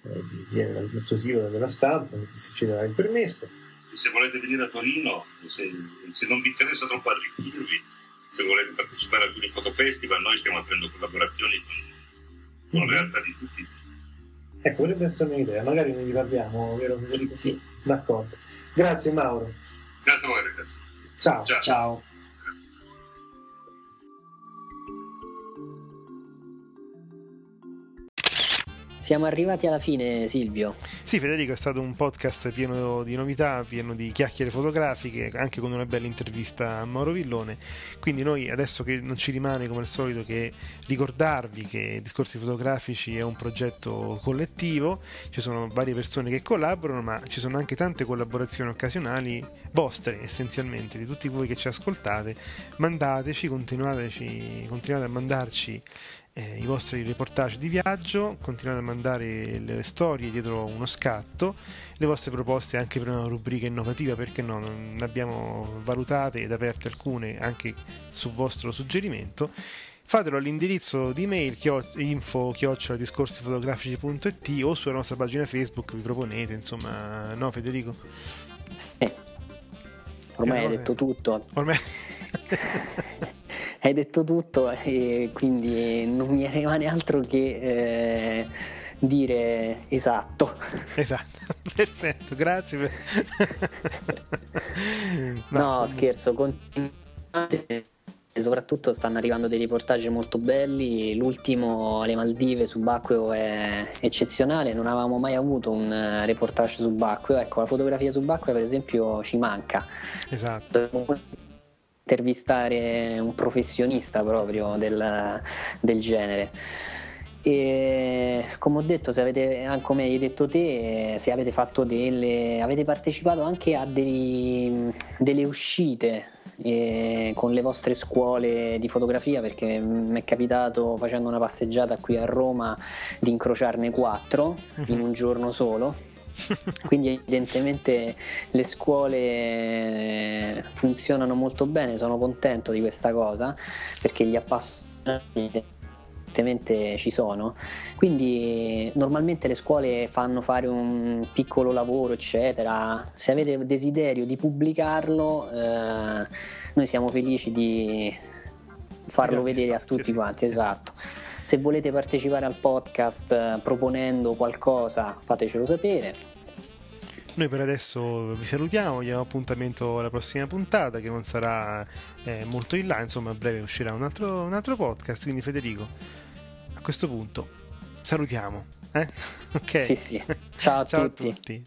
eh, viene dal nostro sito, dalla stampa, se ci darà il permesso. Se volete venire a Torino, se, se non vi interessa troppo arricchirvi, se volete partecipare a alcuni fotofestival, noi stiamo aprendo collaborazioni con in realtà di tutti. Ecco, potrebbe essere un'idea, magari ne riparliamo, vero Federico? Sì. D'accordo. Grazie Mauro. Grazie a voi ragazzi. Ciao. Ciao. Ciao. Siamo arrivati alla fine, Silvio. Sì, Federico, è stato un podcast pieno di novità, pieno di chiacchiere fotografiche, anche con una bella intervista a Mauro Villone. Quindi noi adesso che non ci rimane come al solito che ricordarvi che Discorsi Fotografici è un progetto collettivo, ci sono varie persone che collaborano, ma ci sono anche tante collaborazioni occasionali vostre essenzialmente, di tutti voi che ci ascoltate. Mandateci, continuateci, continuate a mandarci eh, i vostri reportage di viaggio, continuate a mandare le storie dietro uno scatto, le vostre proposte anche per una rubrica innovativa, perché no, ne abbiamo valutate ed aperte alcune anche su vostro suggerimento. Fatelo all'indirizzo di mail info discorsifotografici.it o sulla nostra pagina Facebook vi proponete, insomma, no Federico? Sì. Ormai hai detto tutto. Ormai hai detto tutto e quindi non mi rimane altro che eh, dire esatto. Esatto, perfetto, grazie. No, scherzo, continuate soprattutto stanno arrivando dei riportaggi molto belli. L'ultimo, le Maldive subacqueo, è eccezionale. Non avevamo mai avuto un eh, reportage subacqueo. Ecco, la fotografia subacquea, per esempio, ci manca. Esatto. Intervistare un professionista proprio del, del genere. E come ho detto, se avete, come hai detto te, se avete fatto delle. avete partecipato anche a dei, delle uscite eh, con le vostre scuole di fotografia, perché mi è capitato facendo una passeggiata qui a Roma di incrociarne quattro in un giorno solo. Quindi evidentemente le scuole funzionano molto bene, sono contento di questa cosa perché gli appassionati evidentemente ci sono. Quindi normalmente le scuole fanno fare un piccolo lavoro, eccetera. Se avete desiderio di pubblicarlo, eh, noi siamo felici di farlo vedere a tutti quanti, esatto. Se volete partecipare al podcast eh, proponendo qualcosa, fatecelo sapere. Noi per adesso vi salutiamo, diamo appuntamento alla prossima puntata che non sarà eh, molto in là, insomma a breve uscirà un altro, un altro podcast, quindi Federico a questo punto salutiamo. Eh? Ok. Sì, sì. Ciao a Ciao tutti. A tutti.